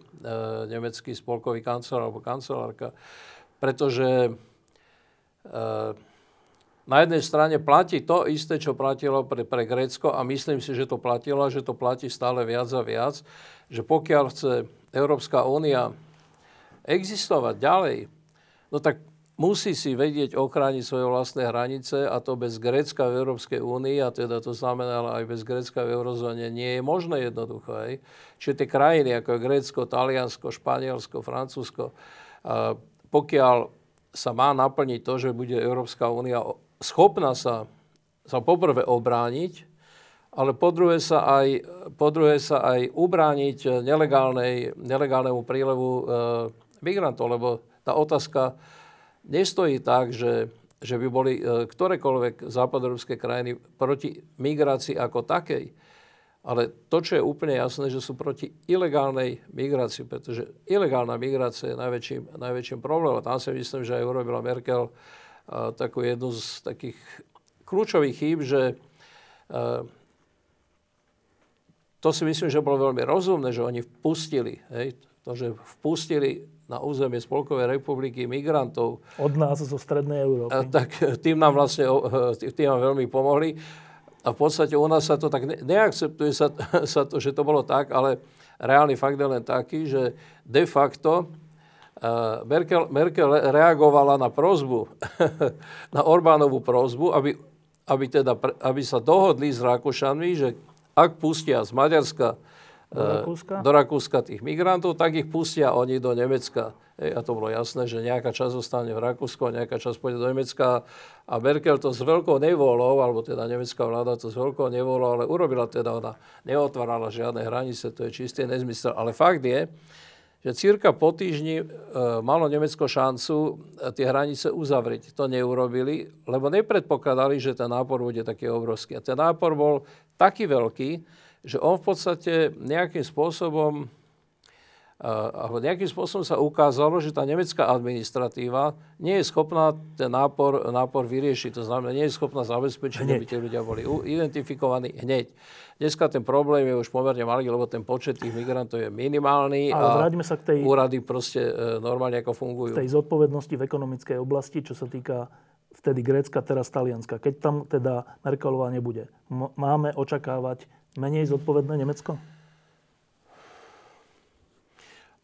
nemecký spolkový kancelár alebo kancelárka. Pretože e, na jednej strane platí to isté, čo platilo pre, pre Grécko a myslím si, že to platilo a že to platí stále viac a viac, že pokiaľ chce Európska únia existovať ďalej, no tak musí si vedieť ochrániť svoje vlastné hranice a to bez Grécka v Európskej únii, a teda to znamená aj bez Grécka v eurozóne, nie je možné jednoducho. Hej. Čiže tie krajiny ako Grécko, Taliansko, Španielsko, Francúzsko, pokiaľ sa má naplniť to, že bude Európska únia schopná sa, sa poprvé obrániť, ale po sa aj, po sa aj ubrániť nelegálnemu prílevu e, migrantov, lebo tá otázka nestojí tak, že, že by boli e, ktorékoľvek západoeurópske krajiny proti migrácii ako takej. Ale to, čo je úplne jasné, že sú proti ilegálnej migrácii, pretože ilegálna migrácia je najväčším, najväčším problémom. Tam si myslím, že aj urobila Merkel takú jednu z takých kľúčových chýb, že to si myslím, že bolo veľmi rozumné, že oni vpustili, hej, to, že vpustili na územie Spolkovej republiky migrantov. Od nás zo Strednej Európy. Tak tým nám vlastne tým nám veľmi pomohli. A v podstate u nás sa to tak neakceptuje sa, sa to, že to bolo tak, ale reálny fakt je len taký, že de facto uh, Merkel, Merkel reagovala na prozbu, na Orbánovú prozbu, aby, aby, teda, aby sa dohodli s Rakúšanmi, že ak pustia z Maďarska do Rakúska? do Rakúska tých migrantov, tak ich pustia oni do Nemecka. Ej, a to bolo jasné, že nejaká časť zostane v Rakúsku a nejaká časť pôjde do Nemecka. A Merkel to s veľkou nevolou, alebo teda nemecká vláda to s veľkou nevolou, ale urobila teda, ona neotvárala žiadne hranice, to je čistý nezmysel. Ale fakt je, že cirka po týždni e, malo Nemecko šancu e, tie hranice uzavrieť. To neurobili, lebo nepredpokladali, že ten nápor bude taký obrovský. A ten nápor bol taký veľký, že on v podstate nejakým spôsobom alebo nejakým spôsobom sa ukázalo, že tá nemecká administratíva nie je schopná ten nápor, nápor vyriešiť. To znamená, nie je schopná zabezpečiť, hneď. aby tie ľudia boli identifikovaní hneď. Dneska ten problém je už pomerne malý, lebo ten počet tých migrantov je minimálny Ale a sa k tej, úrady proste e, normálne ako fungujú. tej zodpovednosti v ekonomickej oblasti, čo sa týka vtedy Grécka, teraz Talianska. Keď tam teda Merkelová nebude, máme očakávať menej zodpovedné Nemecko?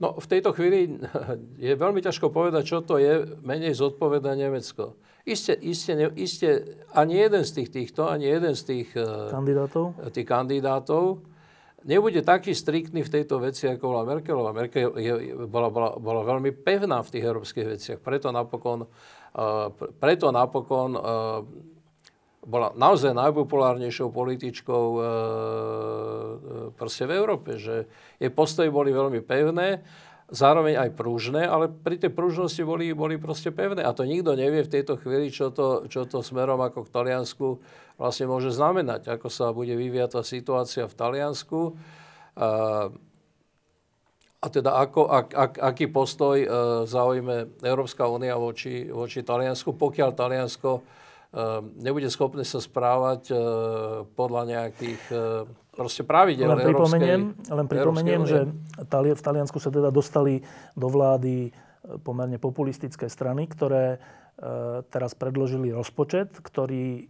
No, v tejto chvíli je veľmi ťažko povedať, čo to je menej zodpovedné Nemecko. Isté, isté, isté ani jeden z tých týchto, ani jeden z tých eh, kandidátov, tých kandidátov nebude taký striktný v tejto veci, ako bola Merkelová. Merkel je, bola, bola, bola veľmi pevná v tých európskych veciach. Preto napokon, uh, preto napokon bola naozaj najpopulárnejšou političkou e, proste v Európe, že jej postoje boli veľmi pevné, zároveň aj pružné, ale pri tej pružnosti boli, boli proste pevné. A to nikto nevie v tejto chvíli, čo to, čo to smerom ako k Taliansku vlastne môže znamenať, ako sa bude vyvíjať tá situácia v Taliansku. A, a teda ako, ak, ak, aký postoj e, zaujme Európska únia voči, voči Taliansku, pokiaľ Taliansko nebude schopný sa správať ehm, podľa nejakých ehm, proste pravidel len pripomeniem, len pripomeniem že v Taliansku sa teda dostali do vlády pomerne populistické strany, ktoré teraz predložili rozpočet, ktorý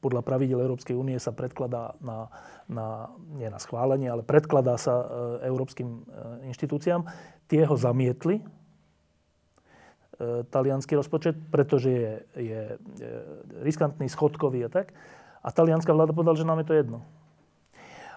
podľa pravidel Európskej únie sa predkladá na, na, nie na schválenie, ale predkladá sa európskym inštitúciám. Tie ho zamietli, E, talianský rozpočet, pretože je, je, je riskantný, schodkový a tak. A talianská vláda povedala, že nám je to jedno.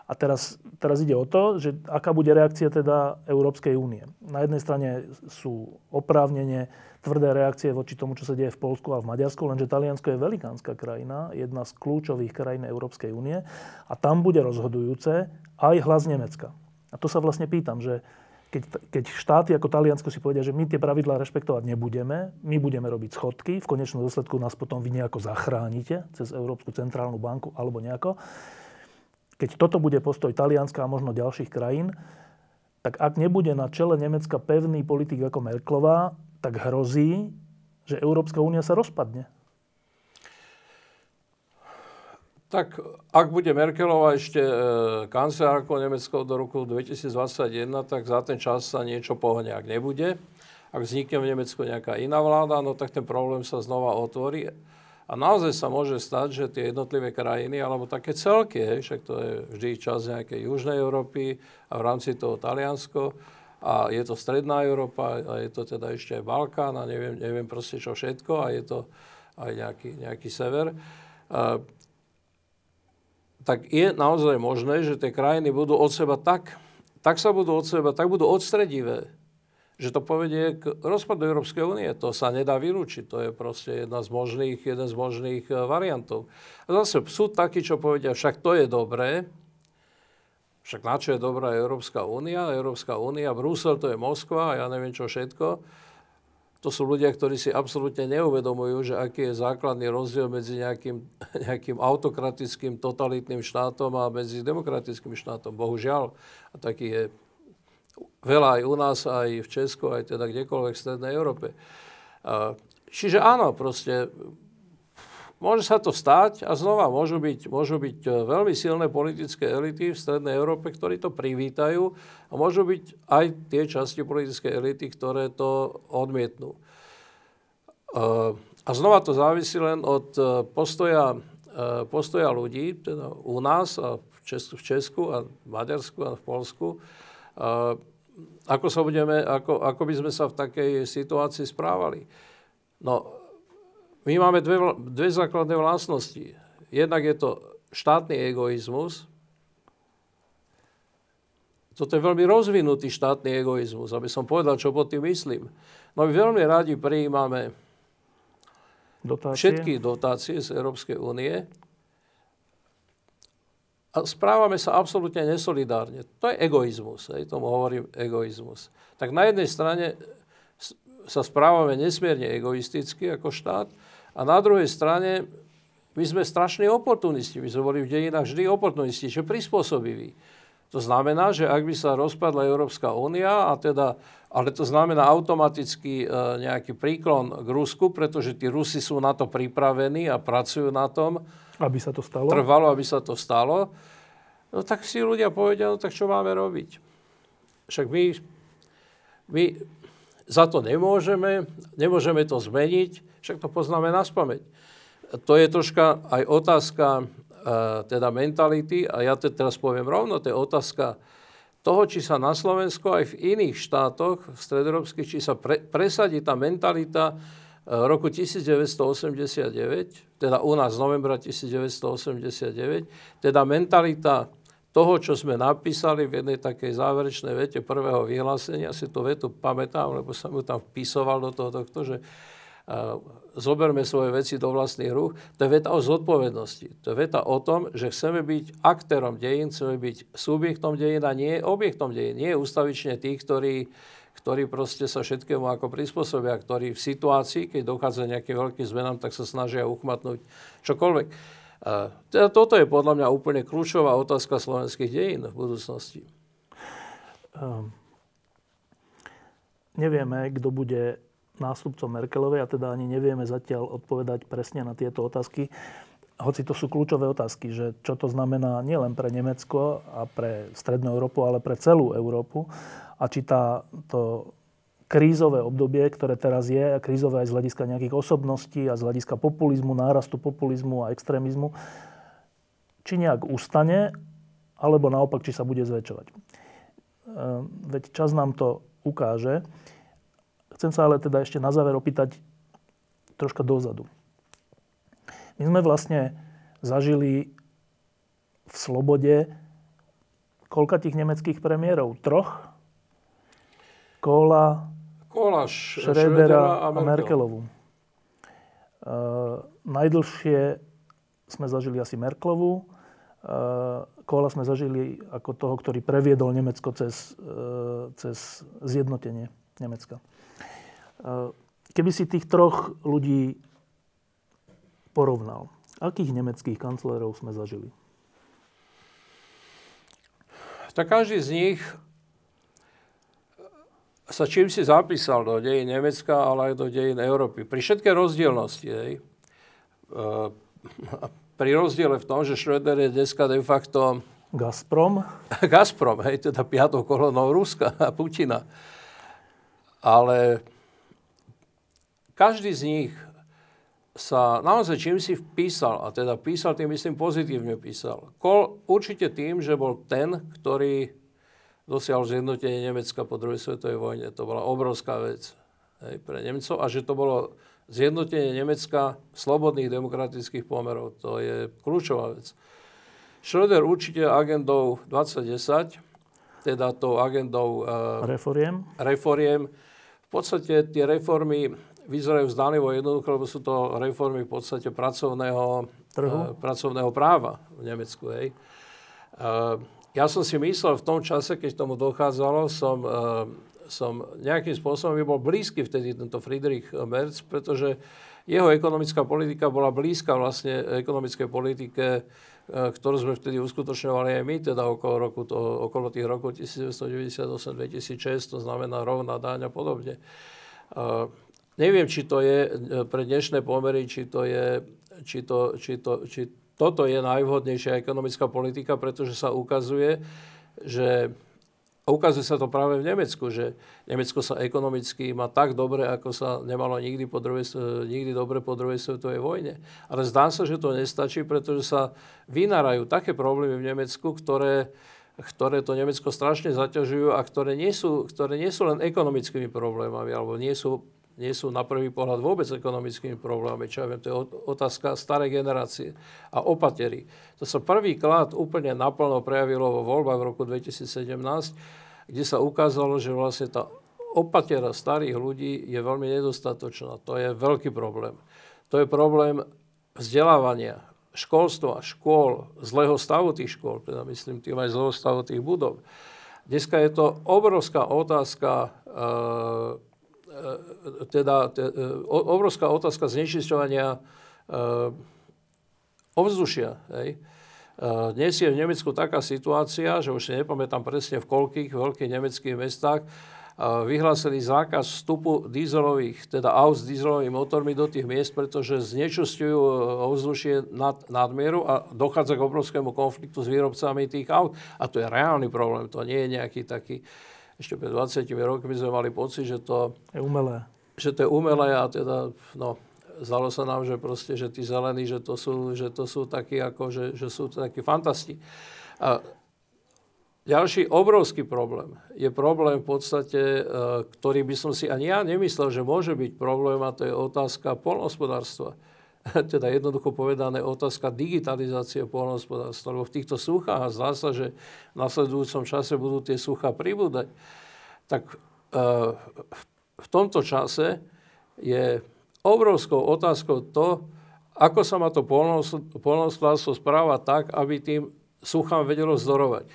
A teraz, teraz ide o to, že aká bude reakcia teda Európskej únie. Na jednej strane sú oprávnenie tvrdé reakcie voči tomu, čo sa deje v Polsku a v Maďarsku, lenže Taliansko je velikánska krajina, jedna z kľúčových krajín Európskej únie a tam bude rozhodujúce aj hlas Nemecka. A to sa vlastne pýtam, že keď, keď štáty ako Taliansko si povedia, že my tie pravidlá rešpektovať nebudeme, my budeme robiť schodky, v konečnom dôsledku nás potom vy nejako zachránite cez Európsku centrálnu banku alebo nejako. Keď toto bude postoj Talianska a možno ďalších krajín, tak ak nebude na čele Nemecka pevný politik ako Merklová, tak hrozí, že Európska únia sa rozpadne. Tak ak bude Merkelová ešte e, kancelárkou Nemeckou do roku 2021, tak za ten čas sa niečo pohne. Ak nebude, ak vznikne v Nemecku nejaká iná vláda, no tak ten problém sa znova otvorí. A naozaj sa môže stať, že tie jednotlivé krajiny, alebo také celky, hej, však to je vždy čas nejakej južnej Európy a v rámci toho Taliansko, a je to stredná Európa, a je to teda ešte aj Balkán a neviem, neviem proste čo všetko, a je to aj nejaký, nejaký sever. A tak je naozaj možné, že tie krajiny budú od seba tak, tak sa budú od seba, tak budú odstredivé, že to povedie k rozpadu Európskej únie. To sa nedá vylúčiť. To je proste jedna z možných, jeden z možných e, variantov. A zase sú takí, čo povedia, však to je dobré, však na čo je dobrá Európska únia? Európska únia, Brusel to je Moskva ja neviem čo všetko to sú ľudia, ktorí si absolútne neuvedomujú, že aký je základný rozdiel medzi nejakým, nejakým autokratickým, totalitným štátom a medzi demokratickým štátom. Bohužiaľ. A taký je veľa aj u nás, aj v Česku, aj teda kdekoľvek v Strednej Európe. Čiže áno, proste môže sa to stať a znova môžu byť, môžu byť e, veľmi silné politické elity v Strednej Európe, ktorí to privítajú a môžu byť aj tie časti politické elity, ktoré to odmietnú. A znova to závisí len od postoja, postoja ľudí, teda u nás a v Česku a v Maďarsku a v Polsku ako, sa budeme, ako, ako by sme sa v takej situácii správali. No, my máme dve, dve základné vlastnosti. Jednak je to štátny egoizmus. Toto je veľmi rozvinutý štátny egoizmus, aby som povedal, čo pod tým myslím. No my veľmi radi prijímame dotácie. všetky dotácie z Európskej únie, a správame sa absolútne nesolidárne. To je egoizmus, hej, tomu hovorím egoizmus. Tak na jednej strane sa správame nesmierne egoisticky ako štát a na druhej strane my sme strašní oportunisti. My sme boli v dejinách vždy oportunisti, čo prispôsobiví. To znamená, že ak by sa rozpadla Európska únia, a teda, ale to znamená automaticky e, nejaký príklon k Rusku, pretože tí Rusi sú na to pripravení a pracujú na tom, aby sa to stalo? Trvalo, aby sa to stalo. No tak si ľudia povedia, no tak čo máme robiť? Však my, my za to nemôžeme, nemôžeme to zmeniť, však to poznáme na spameť. To je troška aj otázka e, teda mentality a ja to teraz poviem rovno, to je otázka toho, či sa na Slovensku aj v iných štátoch, v stredoeurópskych, či sa pre, presadí tá mentalita roku 1989, teda u nás z novembra 1989, teda mentalita toho, čo sme napísali v jednej takej záverečnej vete prvého vyhlásenia, si tú vetu pamätám, lebo som ju tam vpisoval do toho tohto, že zoberme svoje veci do vlastných rúk, to je veta o zodpovednosti. To je veta o tom, že chceme byť aktérom dejín, chceme byť subjektom dejín a nie objektom dejín. Nie ustavične tých, ktorí ktorí proste sa všetkému ako prispôsobia, ktorí v situácii, keď dochádza nejakým veľkým zmenám, tak sa snažia uchmatnúť čokoľvek. Teda toto je podľa mňa úplne kľúčová otázka slovenských dejín v budúcnosti. Um, nevieme, kto bude nástupcom Merkelovej a teda ani nevieme zatiaľ odpovedať presne na tieto otázky. Hoci to sú kľúčové otázky, že čo to znamená nielen pre Nemecko a pre Strednú Európu, ale pre celú Európu a či tá, to krízové obdobie, ktoré teraz je, krízové aj z hľadiska nejakých osobností a z hľadiska populizmu, nárastu populizmu a extrémizmu, či nejak ustane, alebo naopak, či sa bude zväčšovať. Ehm, veď čas nám to ukáže. Chcem sa ale teda ešte na záver opýtať troška dozadu. My sme vlastne zažili v slobode koľka tých nemeckých premiérov? Troch? Kohla, Kohla Schrödera a, Merkelovu. Uh, najdlhšie sme zažili asi Merklovu. Uh, Kohla sme zažili ako toho, ktorý previedol Nemecko cez, uh, cez zjednotenie Nemecka. Uh, keby si tých troch ľudí porovnal, akých nemeckých kanclerov sme zažili? Tak každý z nich sa čím si zapísal do dejín Nemecka, ale aj do dejín Európy. Pri všetkej rozdielnosti, hej, e, pri rozdiele v tom, že Schröder je dneska de facto... Gazprom? Gazprom, hej, teda piatou kolonou Ruska a Putina. Ale každý z nich sa naozaj čím si vpísal, a teda písal tým, myslím, pozitívne písal. Kol, určite tým, že bol ten, ktorý dosiahol zjednotenie Nemecka po druhej svetovej vojne. To bola obrovská vec hej, pre Nemcov a že to bolo zjednotenie Nemecka slobodných demokratických pomerov. To je kľúčová vec. Schröder určite agendou 2010, teda tou agendou uh, reforiem. reforiem. V podstate tie reformy vyzerajú zdálivo jednoducho, lebo sú to reformy v podstate pracovného, uh, pracovného práva v Nemecku. Hej. Uh, ja som si myslel v tom čase, keď tomu dochádzalo, som, uh, som nejakým spôsobom by bol blízky vtedy tento Friedrich Merz, pretože jeho ekonomická politika bola blízka vlastne ekonomickej politike, uh, ktorú sme vtedy uskutočňovali aj my, teda okolo, roku to, okolo tých rokov 1998-2006, to znamená rovná daň a podobne. Uh, neviem, či to je e, pre dnešné pomery, či to je, či to, či to, či toto je najvhodnejšia ekonomická politika, pretože sa ukazuje, že ukazuje sa to práve v Nemecku, že Nemecko sa ekonomicky má tak dobre, ako sa nemalo nikdy, po druhej, nikdy dobre po druhej svetovej vojne. Ale zdá sa, že to nestačí, pretože sa vynárajú také problémy v Nemecku, ktoré, ktoré to Nemecko strašne zaťažujú a ktoré nie, sú, ktoré nie sú len ekonomickými problémami, alebo nie sú nie sú na prvý pohľad vôbec ekonomickými problémami. Čo ja viem, to je otázka starej generácie a opatery. To sa prvýkrát úplne naplno prejavilo vo voľbách v roku 2017, kde sa ukázalo, že vlastne tá opatera starých ľudí je veľmi nedostatočná. To je veľký problém. To je problém vzdelávania, školstva, škôl, zlého stavu tých škôl, teda myslím tým aj zlého stavu tých budov. Dneska je to obrovská otázka e, teda te, obrovská otázka znečisťovania e, ovzdušia. Hej. E, dnes je v Nemecku taká situácia, že už si nepamätám presne v koľkých veľkých nemeckých mestách, vyhlásili zákaz vstupu dízelových, teda aut s dízelovými motormi do tých miest, pretože znečisťujú ovzdušie nad, nadmieru a dochádza k obrovskému konfliktu s výrobcami tých aut. A to je reálny problém, to nie je nejaký taký ešte pred 20 rokmi sme mali pocit, že to je umelé. Že to je umelé a teda, no, zdalo sa nám, že proste, že tí zelení, že to sú, že to sú takí ako, že, že sú takí fantasti. A ďalší obrovský problém je problém v podstate, e, ktorý by som si ani ja nemyslel, že môže byť problém a to je otázka polnohospodárstva. teda jednoducho povedané otázka digitalizácie polnohospodárstva, lebo v týchto suchách, a zdá sa, že v nasledujúcom čase budú tie suchá pribúdať, tak e, v tomto čase je obrovskou otázkou to, ako sa má to polnohospodárstvo správať tak, aby tým suchám vedelo zdorovať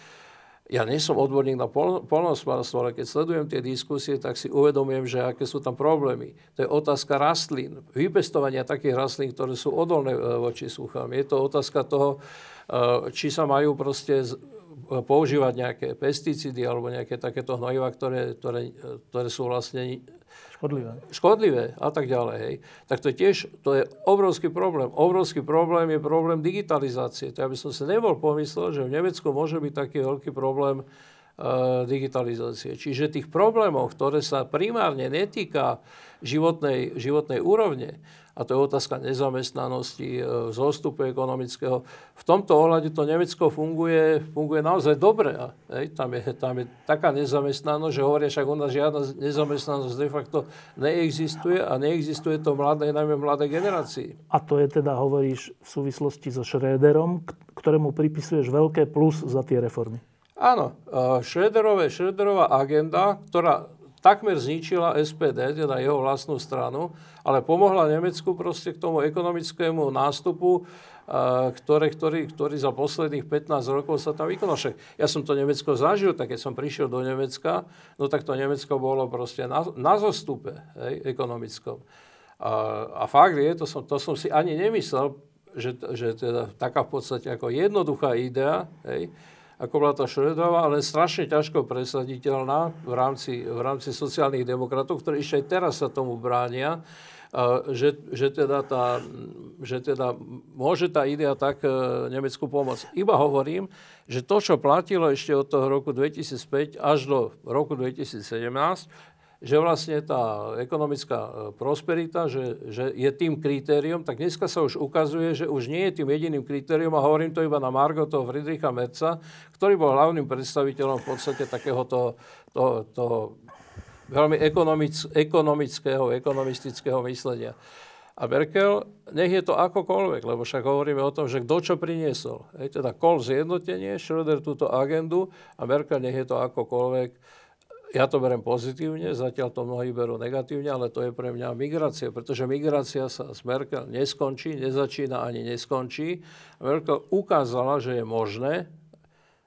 ja nie som odborník na polnohospodárstvo, ale keď sledujem tie diskusie, tak si uvedomujem, že aké sú tam problémy. To je otázka rastlín, vypestovania takých rastlín, ktoré sú odolné e, voči suchám. Je to otázka toho, e, či sa majú proste používať nejaké pesticídy alebo nejaké takéto hnojiva, ktoré, ktoré, ktoré sú vlastne Škodlivé. Škodlivé a tak ďalej. Hej. Tak to je tiež to je obrovský problém. Obrovský problém je problém digitalizácie. To ja by som si nebol pomyslel, že v Nemecku môže byť taký veľký problém e, digitalizácie. Čiže tých problémov, ktoré sa primárne netýka životnej, životnej úrovne, a to je otázka nezamestnanosti, e, zostupu ekonomického. V tomto ohľade to Nemecko funguje, funguje naozaj dobre. Hej, tam, je, tam je taká nezamestnanosť, že hovoria, však u nás žiadna nezamestnanosť de facto neexistuje a neexistuje to mladé, najmä mladé generácii. A to je teda, hovoríš, v súvislosti so Schröderom, ktorému pripisuješ veľké plus za tie reformy. Áno, e, Schröderová agenda, ktorá takmer zničila SPD, teda jeho vlastnú stranu, ale pomohla Nemecku proste k tomu ekonomickému nástupu, ktoré, ktorý, ktorý za posledných 15 rokov sa tam vykonal. Ja som to Nemecko zažil, tak keď som prišiel do Nemecka, no tak to Nemecko bolo proste na, na zostupe hej, ekonomickom. A, a fakt je, to som, to som si ani nemyslel, že, že teda taká v podstate ako jednoduchá idea, hej, ako bola tá Šredová, ale strašne ťažko presaditeľná v rámci, v rámci sociálnych demokratov, ktorí ešte aj teraz sa tomu bránia, že, že, teda tá, že teda môže tá idea tak e, Nemecku pomôcť. Iba hovorím, že to, čo platilo ešte od toho roku 2005 až do roku 2017, že vlastne tá ekonomická e, prosperita, že, že je tým kritériom, tak dneska sa už ukazuje, že už nie je tým jediným kritériom a hovorím to iba na Margo toho Friedricha Merca, ktorý bol hlavným predstaviteľom v podstate takéhoto toho, toho veľmi ekonomic, ekonomického, ekonomistického myslenia. A Merkel, nech je to akokoľvek, lebo však hovoríme o tom, že kto čo priniesol. Hej, teda Kohl zjednotenie, Schröder túto agendu a Merkel nech je to akokoľvek ja to berem pozitívne, zatiaľ to mnohí berú negatívne, ale to je pre mňa migrácia, pretože migrácia sa z Merkel neskončí, nezačína ani neskončí. Merkel ukázala, že je možné,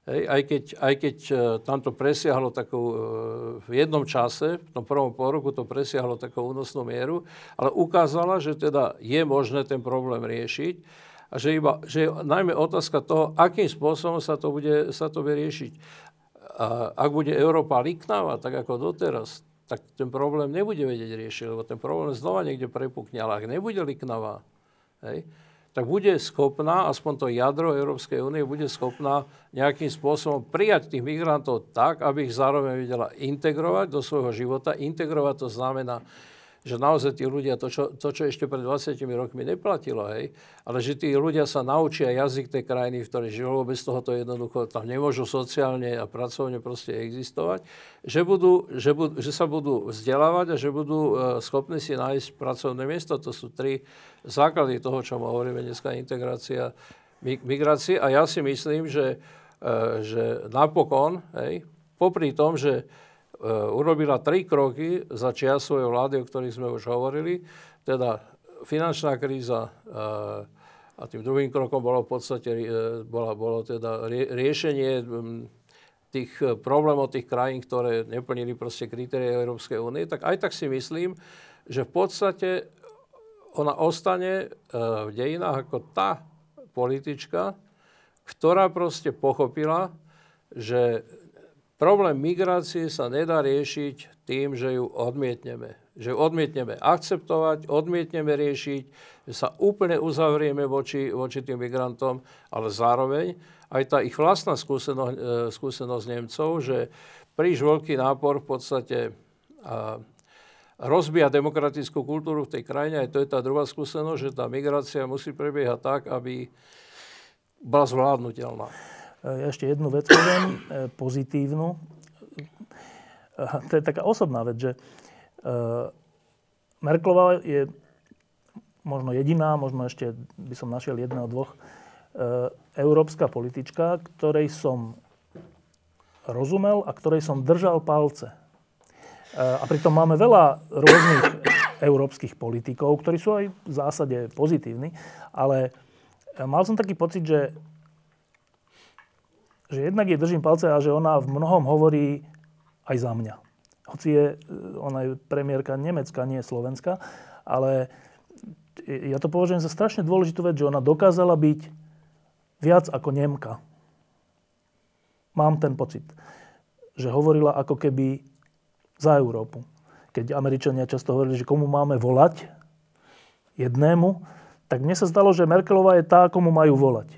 hej, aj keď, aj keď e, tam to presiahlo takú, e, v jednom čase, v tom prvom poroku to presiahlo takú únosnú mieru, ale ukázala, že teda je možné ten problém riešiť a že, iba, že je najmä otázka toho, akým spôsobom sa to bude, sa to bude riešiť. A ak bude Európa liknáva, tak ako doteraz, tak ten problém nebude vedieť riešiť, lebo ten problém znova niekde prepukne. Ale ak nebude liknavá, hej, tak bude schopná, aspoň to jadro Európskej únie, bude schopná nejakým spôsobom prijať tých migrantov tak, aby ich zároveň vedela integrovať do svojho života. Integrovať to znamená že naozaj tí ľudia, to čo, to, čo ešte pred 20 rokmi neplatilo, hej, ale že tí ľudia sa naučia jazyk tej krajiny, v ktorej žijú, bez toho to jednoducho tam nemôžu sociálne a pracovne proste existovať, že, budú, že, budú, že sa budú vzdelávať a že budú uh, schopní si nájsť pracovné miesto. To sú tri základy toho, čo hovoríme dneska, integrácia, migrácie. A ja si myslím, že, uh, že napokon, hej, popri tom, že E, urobila tri kroky za čia svojej vlády, o ktorých sme už hovorili. Teda finančná kríza e, a tým druhým krokom bolo v podstate e, bolo, bolo teda riešenie tých problémov tých krajín, ktoré neplnili proste kritéria Európskej únie, tak aj tak si myslím, že v podstate ona ostane v dejinách ako tá politička, ktorá proste pochopila, že Problém migrácie sa nedá riešiť tým, že ju odmietneme. Že ju odmietneme akceptovať, odmietneme riešiť, že sa úplne uzavrieme voči, voči tým migrantom, ale zároveň aj tá ich vlastná skúsenosť, e, skúsenosť Nemcov, že príliš veľký nápor v podstate a, rozbíja demokratickú kultúru v tej krajine. Aj to je tá druhá skúsenosť, že tá migrácia musí prebiehať tak, aby bola zvládnutelná. Ja ešte jednu vec poviem, e, pozitívnu. To je taká osobná vec, že e, Merklová je možno jediná, možno ešte by som našiel jedného, dvoch, e, európska politička, ktorej som rozumel a ktorej som držal palce. A pritom máme veľa rôznych európskych politikov, ktorí sú aj v zásade pozitívni, ale mal som taký pocit, že že jednak jej držím palce a že ona v mnohom hovorí aj za mňa. Hoci je, ona je premiérka Nemecka, nie Slovenska, ale ja to považujem za strašne dôležitú vec, že ona dokázala byť viac ako Nemka. Mám ten pocit, že hovorila ako keby za Európu. Keď Američania často hovorili, že komu máme volať, jednému, tak mne sa zdalo, že Merkelová je tá, komu majú volať.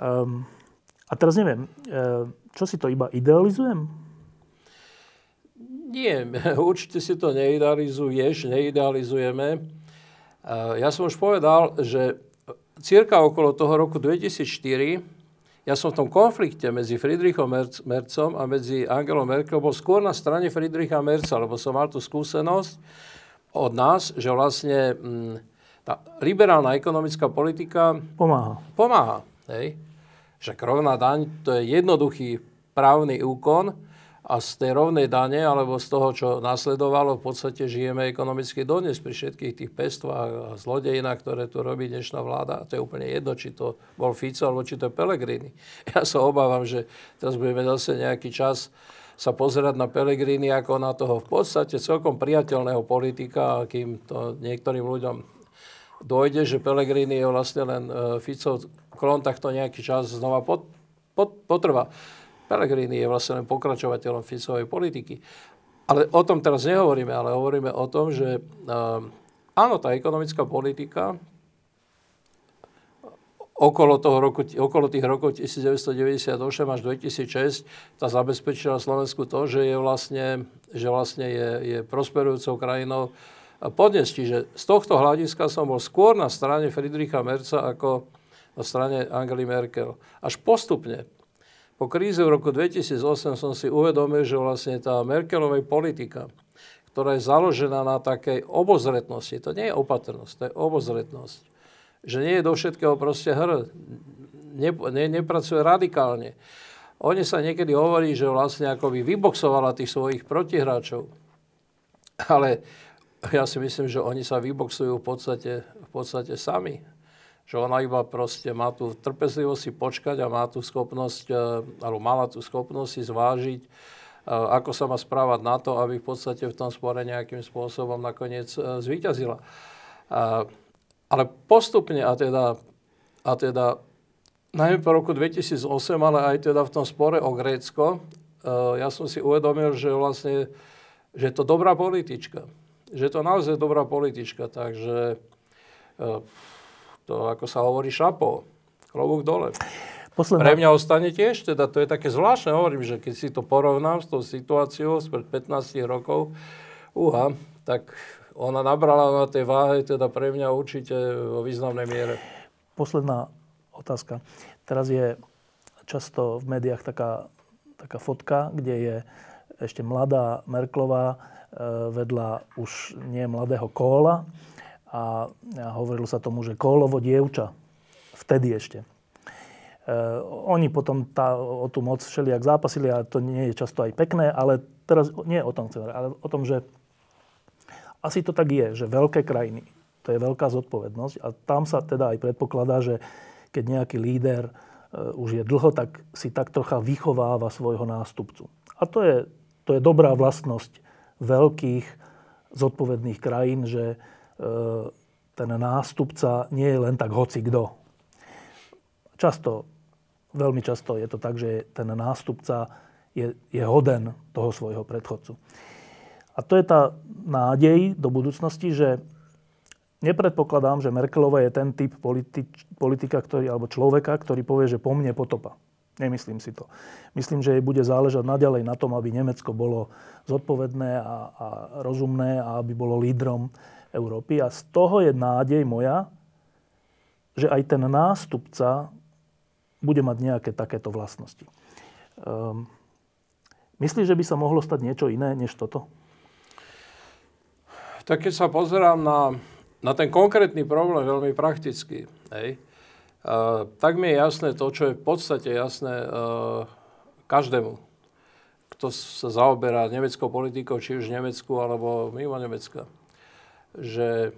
Um, a teraz neviem, e, čo si to iba idealizujem? Nie, určite si to neidealizuješ, neidealizujeme. E, ja som už povedal, že cirka okolo toho roku 2004 ja som v tom konflikte medzi Friedrichom Mercom a medzi Angelou Merkel bol skôr na strane Friedricha Merca, lebo som mal tú skúsenosť od nás, že vlastne mm, tá liberálna ekonomická politika pomáha. Pomáha. Hej? Že rovná daň to je jednoduchý právny úkon a z tej rovnej dane alebo z toho, čo nasledovalo, v podstate žijeme ekonomicky dodnes pri všetkých tých pestvách a zlodejinách, ktoré tu robí dnešná vláda. A to je úplne jedno, či to bol Fico alebo či to je Pelegrini. Ja sa obávam, že teraz budeme zase nejaký čas sa pozerať na Pelegrini ako na toho v podstate celkom priateľného politika, kým to niektorým ľuďom dojde, že Pelegrini je vlastne len e, Ficov klon, tak to nejaký čas znova pot, pot, potrvá. Pellegrini je vlastne len pokračovateľom Ficovej politiky. Ale o tom teraz nehovoríme, ale hovoríme o tom, že uh, áno, tá ekonomická politika okolo, toho roku, okolo tých rokov 1998 až 2006 tá zabezpečila Slovensku to, že je vlastne, že vlastne je, je prosperujúcou krajinou podnes. Čiže z tohto hľadiska som bol skôr na strane Friedricha Merca ako, na strane Angely Merkel. Až postupne, po kríze v roku 2008 som si uvedomil, že vlastne tá Merkelovej politika, ktorá je založená na takej obozretnosti, to nie je opatrnosť, to je obozretnosť, že nie je do všetkého proste hr, ne, ne, nepracuje radikálne. Oni sa niekedy hovorí, že vlastne akoby vyboxovala tých svojich protihráčov. Ale ja si myslím, že oni sa vyboxujú v podstate, v podstate sami že ona iba proste má tú trpezlivosť si počkať a má tú schopnosť, e, alebo mala tú schopnosť si zvážiť, e, ako sa má správať na to, aby v podstate v tom spore nejakým spôsobom nakoniec e, zvíťazila. Ale postupne, a teda, a teda najmä po roku 2008, ale aj teda v tom spore o Grécko, ja som si uvedomil, že vlastne že je to dobrá politička. Že je to naozaj dobrá politička, takže e, to, ako sa hovorí, šapo, klobúk dole. Posledná... Pre mňa ostane tiež, teda to je také zvláštne, hovorím, že keď si to porovnám s tou situáciou spred 15 rokov, uha, tak ona nabrala na tej váhe, teda pre mňa určite vo významnej miere. Posledná otázka. Teraz je často v médiách taká, taká fotka, kde je ešte mladá Merklová vedľa už nie mladého Kóla a hovorilo sa tomu, že Kólovo dievča. Vtedy ešte. Uh, oni potom tá, o tú moc všelijak zápasili a to nie je často aj pekné, ale teraz nie o tom chcem, ale o tom, že asi to tak je, že veľké krajiny, to je veľká zodpovednosť a tam sa teda aj predpokladá, že keď nejaký líder uh, už je dlho, tak si tak trocha vychováva svojho nástupcu. A to je, to je dobrá vlastnosť veľkých zodpovedných krajín, že uh, ten nástupca nie je len tak hoci kto. Často veľmi často je to tak, že ten nástupca je, je hoden toho svojho predchodcu. A to je tá nádej do budúcnosti, že nepredpokladám, že Merkelová je ten typ politi- politika ktorý, alebo človeka, ktorý povie, že po mne potopa. Nemyslím si to. Myslím, že jej bude záležať naďalej na tom, aby Nemecko bolo zodpovedné a, a rozumné a aby bolo lídrom Európy. A z toho je nádej moja, že aj ten nástupca bude mať nejaké takéto vlastnosti. Um, myslíš, že by sa mohlo stať niečo iné než toto? Tak keď sa pozerám na, na ten konkrétny problém veľmi prakticky, hej, tak mi je jasné to, čo je v podstate jasné každému, kto sa zaoberá nemeckou politikou, či už v Nemecku alebo mimo Nemecka, že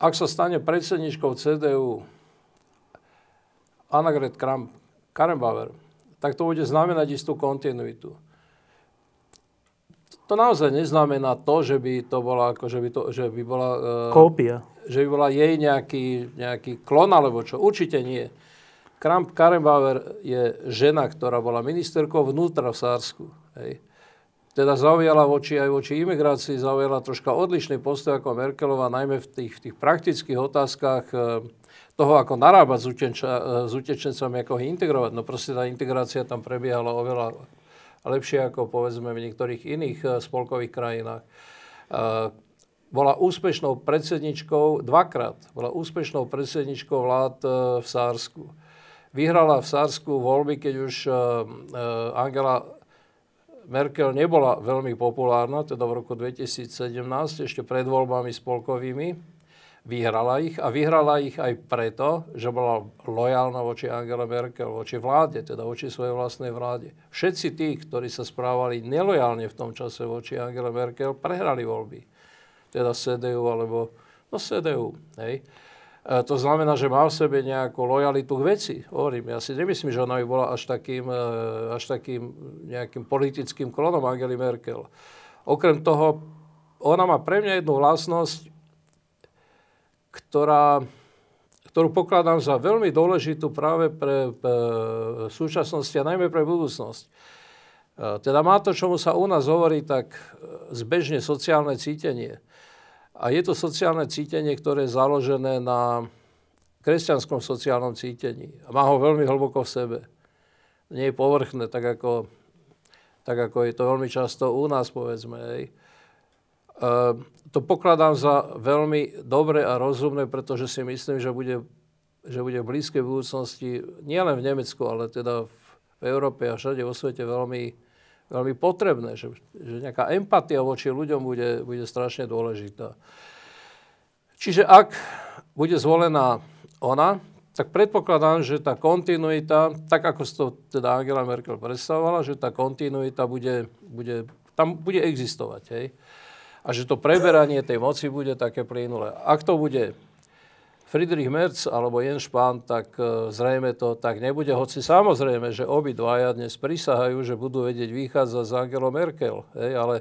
ak sa stane predsedničkou CDU Annegret Kramp, Karrenbauer, tak to bude znamenať istú kontinuitu. To naozaj neznamená to, že by to bola, ako, že by, to, že by bola... Uh, Kópia. Že by bola jej nejaký, nejaký klon, alebo čo. Určite nie. Kramp Karrenbauer je žena, ktorá bola ministerkou vnútra v Sársku. Hej. Teda zaujala voči aj voči imigrácii, zaujala troška odlišný postoj ako Merkelová, najmä v tých, v tých praktických otázkach. Uh, toho, ako narábať s, uteča, s utečencami, ako ich integrovať. No proste tá integrácia tam prebiehala oveľa lepšie ako povedzme v niektorých iných eh, spolkových krajinách. Bola úspešnou predsedničkou, dvakrát, bola úspešnou predsedničkou vlád eh, v Sársku. Vyhrala v Sársku voľby, keď už Angela Merkel nebola veľmi populárna, teda v roku 2017, ešte pred voľbami spolkovými Vyhrala ich a vyhrala ich aj preto, že bola lojálna voči Angela Merkel, voči vláde, teda voči svojej vlastnej vláde. Všetci tí, ktorí sa správali nelojálne v tom čase voči Angela Merkel, prehrali voľby. Teda CDU alebo no CDU. Hej. E, to znamená, že má v sebe nejakú lojalitu k veci. Hovorím, ja si nemyslím, že ona by bola až takým, e, až takým nejakým politickým klonom Angely Merkel. Okrem toho, ona má pre mňa jednu vlastnosť, ktorá, ktorú pokladám za veľmi dôležitú práve pre, pre súčasnosť a najmä pre budúcnosť. E, teda má to, čomu sa u nás hovorí, tak e, zbežne sociálne cítenie. A je to sociálne cítenie, ktoré je založené na kresťanskom sociálnom cítení. A má ho veľmi hlboko v sebe. Nie je povrchné, tak ako, tak ako je to veľmi často u nás, povedzme. Hej. Ehm, to pokladám za veľmi dobre a rozumné, pretože si myslím, že bude, že bude v blízkej budúcnosti, nielen v Nemecku, ale teda v Európe a všade vo svete veľmi, veľmi potrebné, že, že nejaká empatia voči ľuďom bude, bude strašne dôležitá. Čiže ak bude zvolená ona, tak predpokladám, že tá kontinuita, tak ako to teda Angela Merkel predstavovala, že tá kontinuita bude, bude, tam bude existovať. Hej a že to preberanie tej moci bude také plynulé. Ak to bude Friedrich Merz alebo Jens Spahn, tak e, zrejme to tak nebude, hoci samozrejme, že obidvaja dnes prisahajú, že budú vedieť vychádzať z Angelo Merkel, hej, ale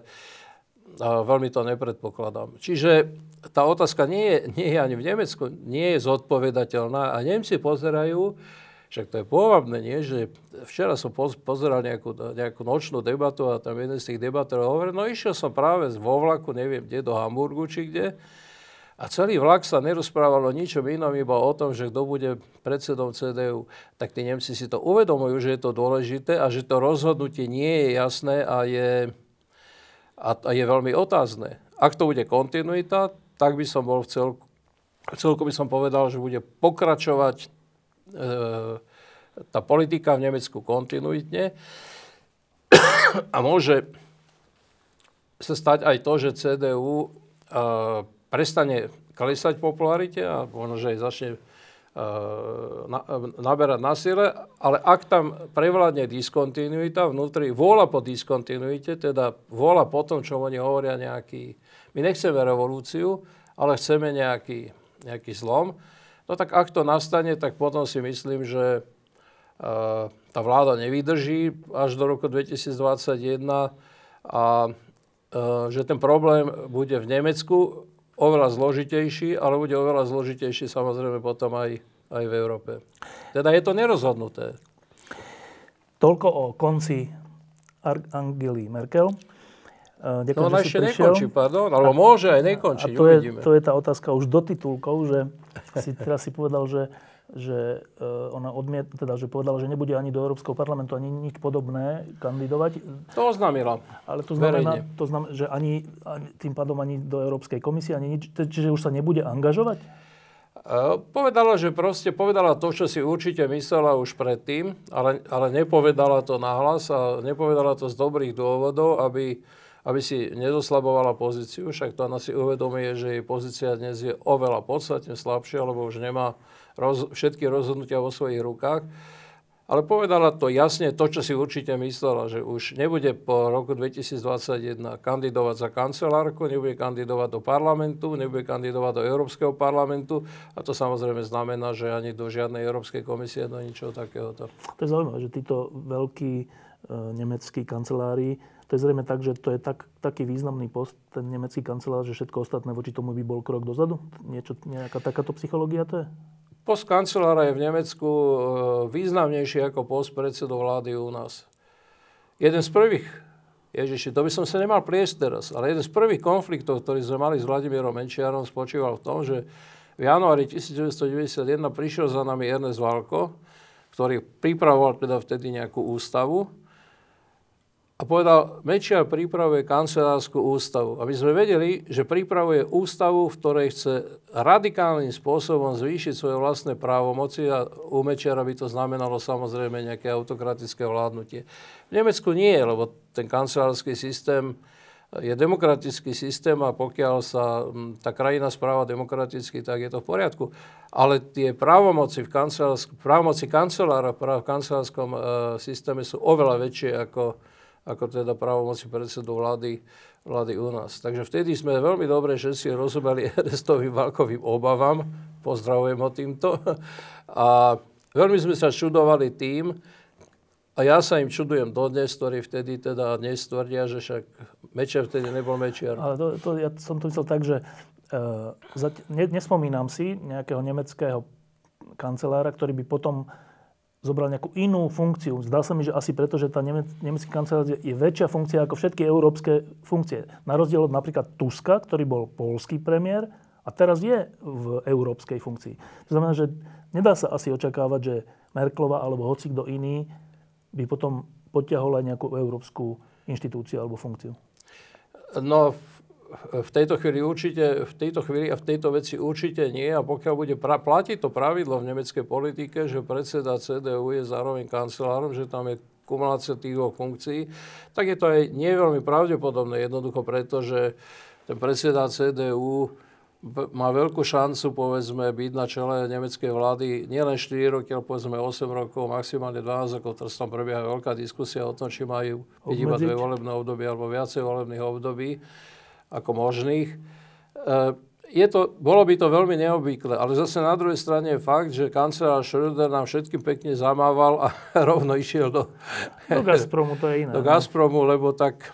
veľmi to nepredpokladám. Čiže tá otázka nie je, nie je ani v Nemecku, nie je zodpovedateľná a Nemci pozerajú, Však to je pôvabné, nie? Že včera som pozeral nejakú, nejakú nočnú debatu a tam jeden z tých debatorov hovoril, no išiel som práve vo vlaku, neviem kde, do Hamburgu či kde, a celý vlak sa nerozprával o ničom inom, iba o tom, že kto bude predsedom CDU. Tak tí Nemci si to uvedomujú, že je to dôležité a že to rozhodnutie nie je jasné a je, a, a je veľmi otázne. Ak to bude kontinuita, tak by som bol v celku, v celku by som povedal, že bude pokračovať e, tá politika v Nemecku kontinuitne a môže sa stať aj to, že CDU e, prestane klesať popularite a možno, že aj začne uh, na, naberať na sile, ale ak tam prevládne diskontinuita vnútri, vôľa po diskontinuite, teda vôľa po tom, čo oni hovoria nejaký, my nechceme revolúciu, ale chceme nejaký, nejaký zlom, no tak ak to nastane, tak potom si myslím, že uh, tá vláda nevydrží až do roku 2021 a uh, že ten problém bude v Nemecku oveľa zložitejší, ale bude oveľa zložitejší samozrejme potom aj, aj v Európe. Teda je to nerozhodnuté. Toľko o konci Angely Merkel. Ďakujem, no ona ešte nekončí, pardon, alebo môže aj nekončiť, a to je, to je tá otázka už do titulkov, že si teraz si povedal, že že uh, ona odmiet, teda, že povedala, že nebude ani do Európskeho parlamentu, ani nič podobné kandidovať. To oznámila. Ale to znamená, to znamená že ani, ani, tým pádom ani do Európskej komisie, ani nič, čiže už sa nebude angažovať? Uh, povedala, že proste povedala to, čo si určite myslela už predtým, ale, ale nepovedala to nahlas a nepovedala to z dobrých dôvodov, aby, aby si nezoslabovala pozíciu. Však to ona si uvedomuje, že jej pozícia dnes je oveľa podstatne slabšia, lebo už nemá roz, všetky rozhodnutia vo svojich rukách. Ale povedala to jasne, to, čo si určite myslela, že už nebude po roku 2021 kandidovať za kancelárku, nebude kandidovať do parlamentu, nebude kandidovať do Európskeho parlamentu a to samozrejme znamená, že ani do žiadnej Európskej komisie, do ničoho takéhoto. To je zaujímavé, že títo veľkí e, nemeckí kancelári, to je zrejme tak, že to je tak, taký významný post, ten nemecký kancelár, že všetko ostatné voči tomu by bol krok dozadu? Niečo, nejaká takáto psychológia to je? Post kancelára je v Nemecku e, významnejší ako post predsedu vlády u nás. Jeden z prvých, Ježiši, to by som sa nemal pliesť teraz, ale jeden z prvých konfliktov, ktorý sme mali s Vladimírom Menčiarom, spočíval v tom, že v januári 1991 prišiel za nami Ernest Valko, ktorý pripravoval teda vtedy nejakú ústavu a povedal, Mečiar pripravuje kancelárskú ústavu. A my sme vedeli, že pripravuje ústavu, v ktorej chce radikálnym spôsobom zvýšiť svoje vlastné právomoci a u Mečiara by to znamenalo samozrejme nejaké autokratické vládnutie. V Nemecku nie lebo ten kancelársky systém je demokratický systém a pokiaľ sa tá krajina správa demokraticky, tak je to v poriadku. Ale tie právomoci, v právomoci kancelára v kancelárskom e, systéme sú oveľa väčšie ako ako teda právomoci predsedu vlády, vlády u nás. Takže vtedy sme veľmi dobre, že si rozumeli Ernestovým Valkovým obavám, pozdravujem ho týmto, a veľmi sme sa čudovali tým, a ja sa im čudujem dodnes, ktorí vtedy teda dnes tvrdia, že však Mečiar vtedy nebol Mečiar. Ale to, to, ja som to myslel tak, že ne, nespomínam si nejakého nemeckého kancelára, ktorý by potom zobral nejakú inú funkciu. Zdá sa mi, že asi preto, že tá nemecký kancelár je väčšia funkcia ako všetky európske funkcie. Na rozdiel od napríklad Tuska, ktorý bol polský premiér a teraz je v európskej funkcii. To znamená, že nedá sa asi očakávať, že Merklova alebo hoci kto iný by potom potiahol aj nejakú európsku inštitúciu alebo funkciu. No, v tejto chvíli určite, v tejto chvíli a v tejto veci určite nie. A pokiaľ bude pra, platiť to pravidlo v nemeckej politike, že predseda CDU je zároveň kancelárom, že tam je kumulácia tých dvoch funkcií, tak je to aj nie veľmi pravdepodobné. Jednoducho preto, že ten predseda CDU má veľkú šancu, povedzme, byť na čele nemeckej vlády nielen 4 roky, ale povedzme 8 rokov, maximálne 12 rokov. Teraz tam prebieha veľká diskusia o tom, či majú byť iba dve volebné obdobie alebo viacej volebných období ako možných. E, je to, bolo by to veľmi neobvyklé, ale zase na druhej strane je fakt, že kancelár Schröder nám všetkým pekne zamával a rovno išiel do... Do Gazpromu, to je iné. Do Gazpromu, lebo tak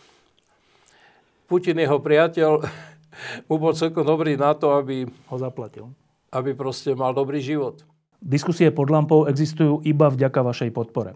Putin, jeho priateľ, mu bol celkom dobrý na to, aby... Ho zaplatil. Aby proste mal dobrý život. Diskusie pod lampou existujú iba vďaka vašej podpore.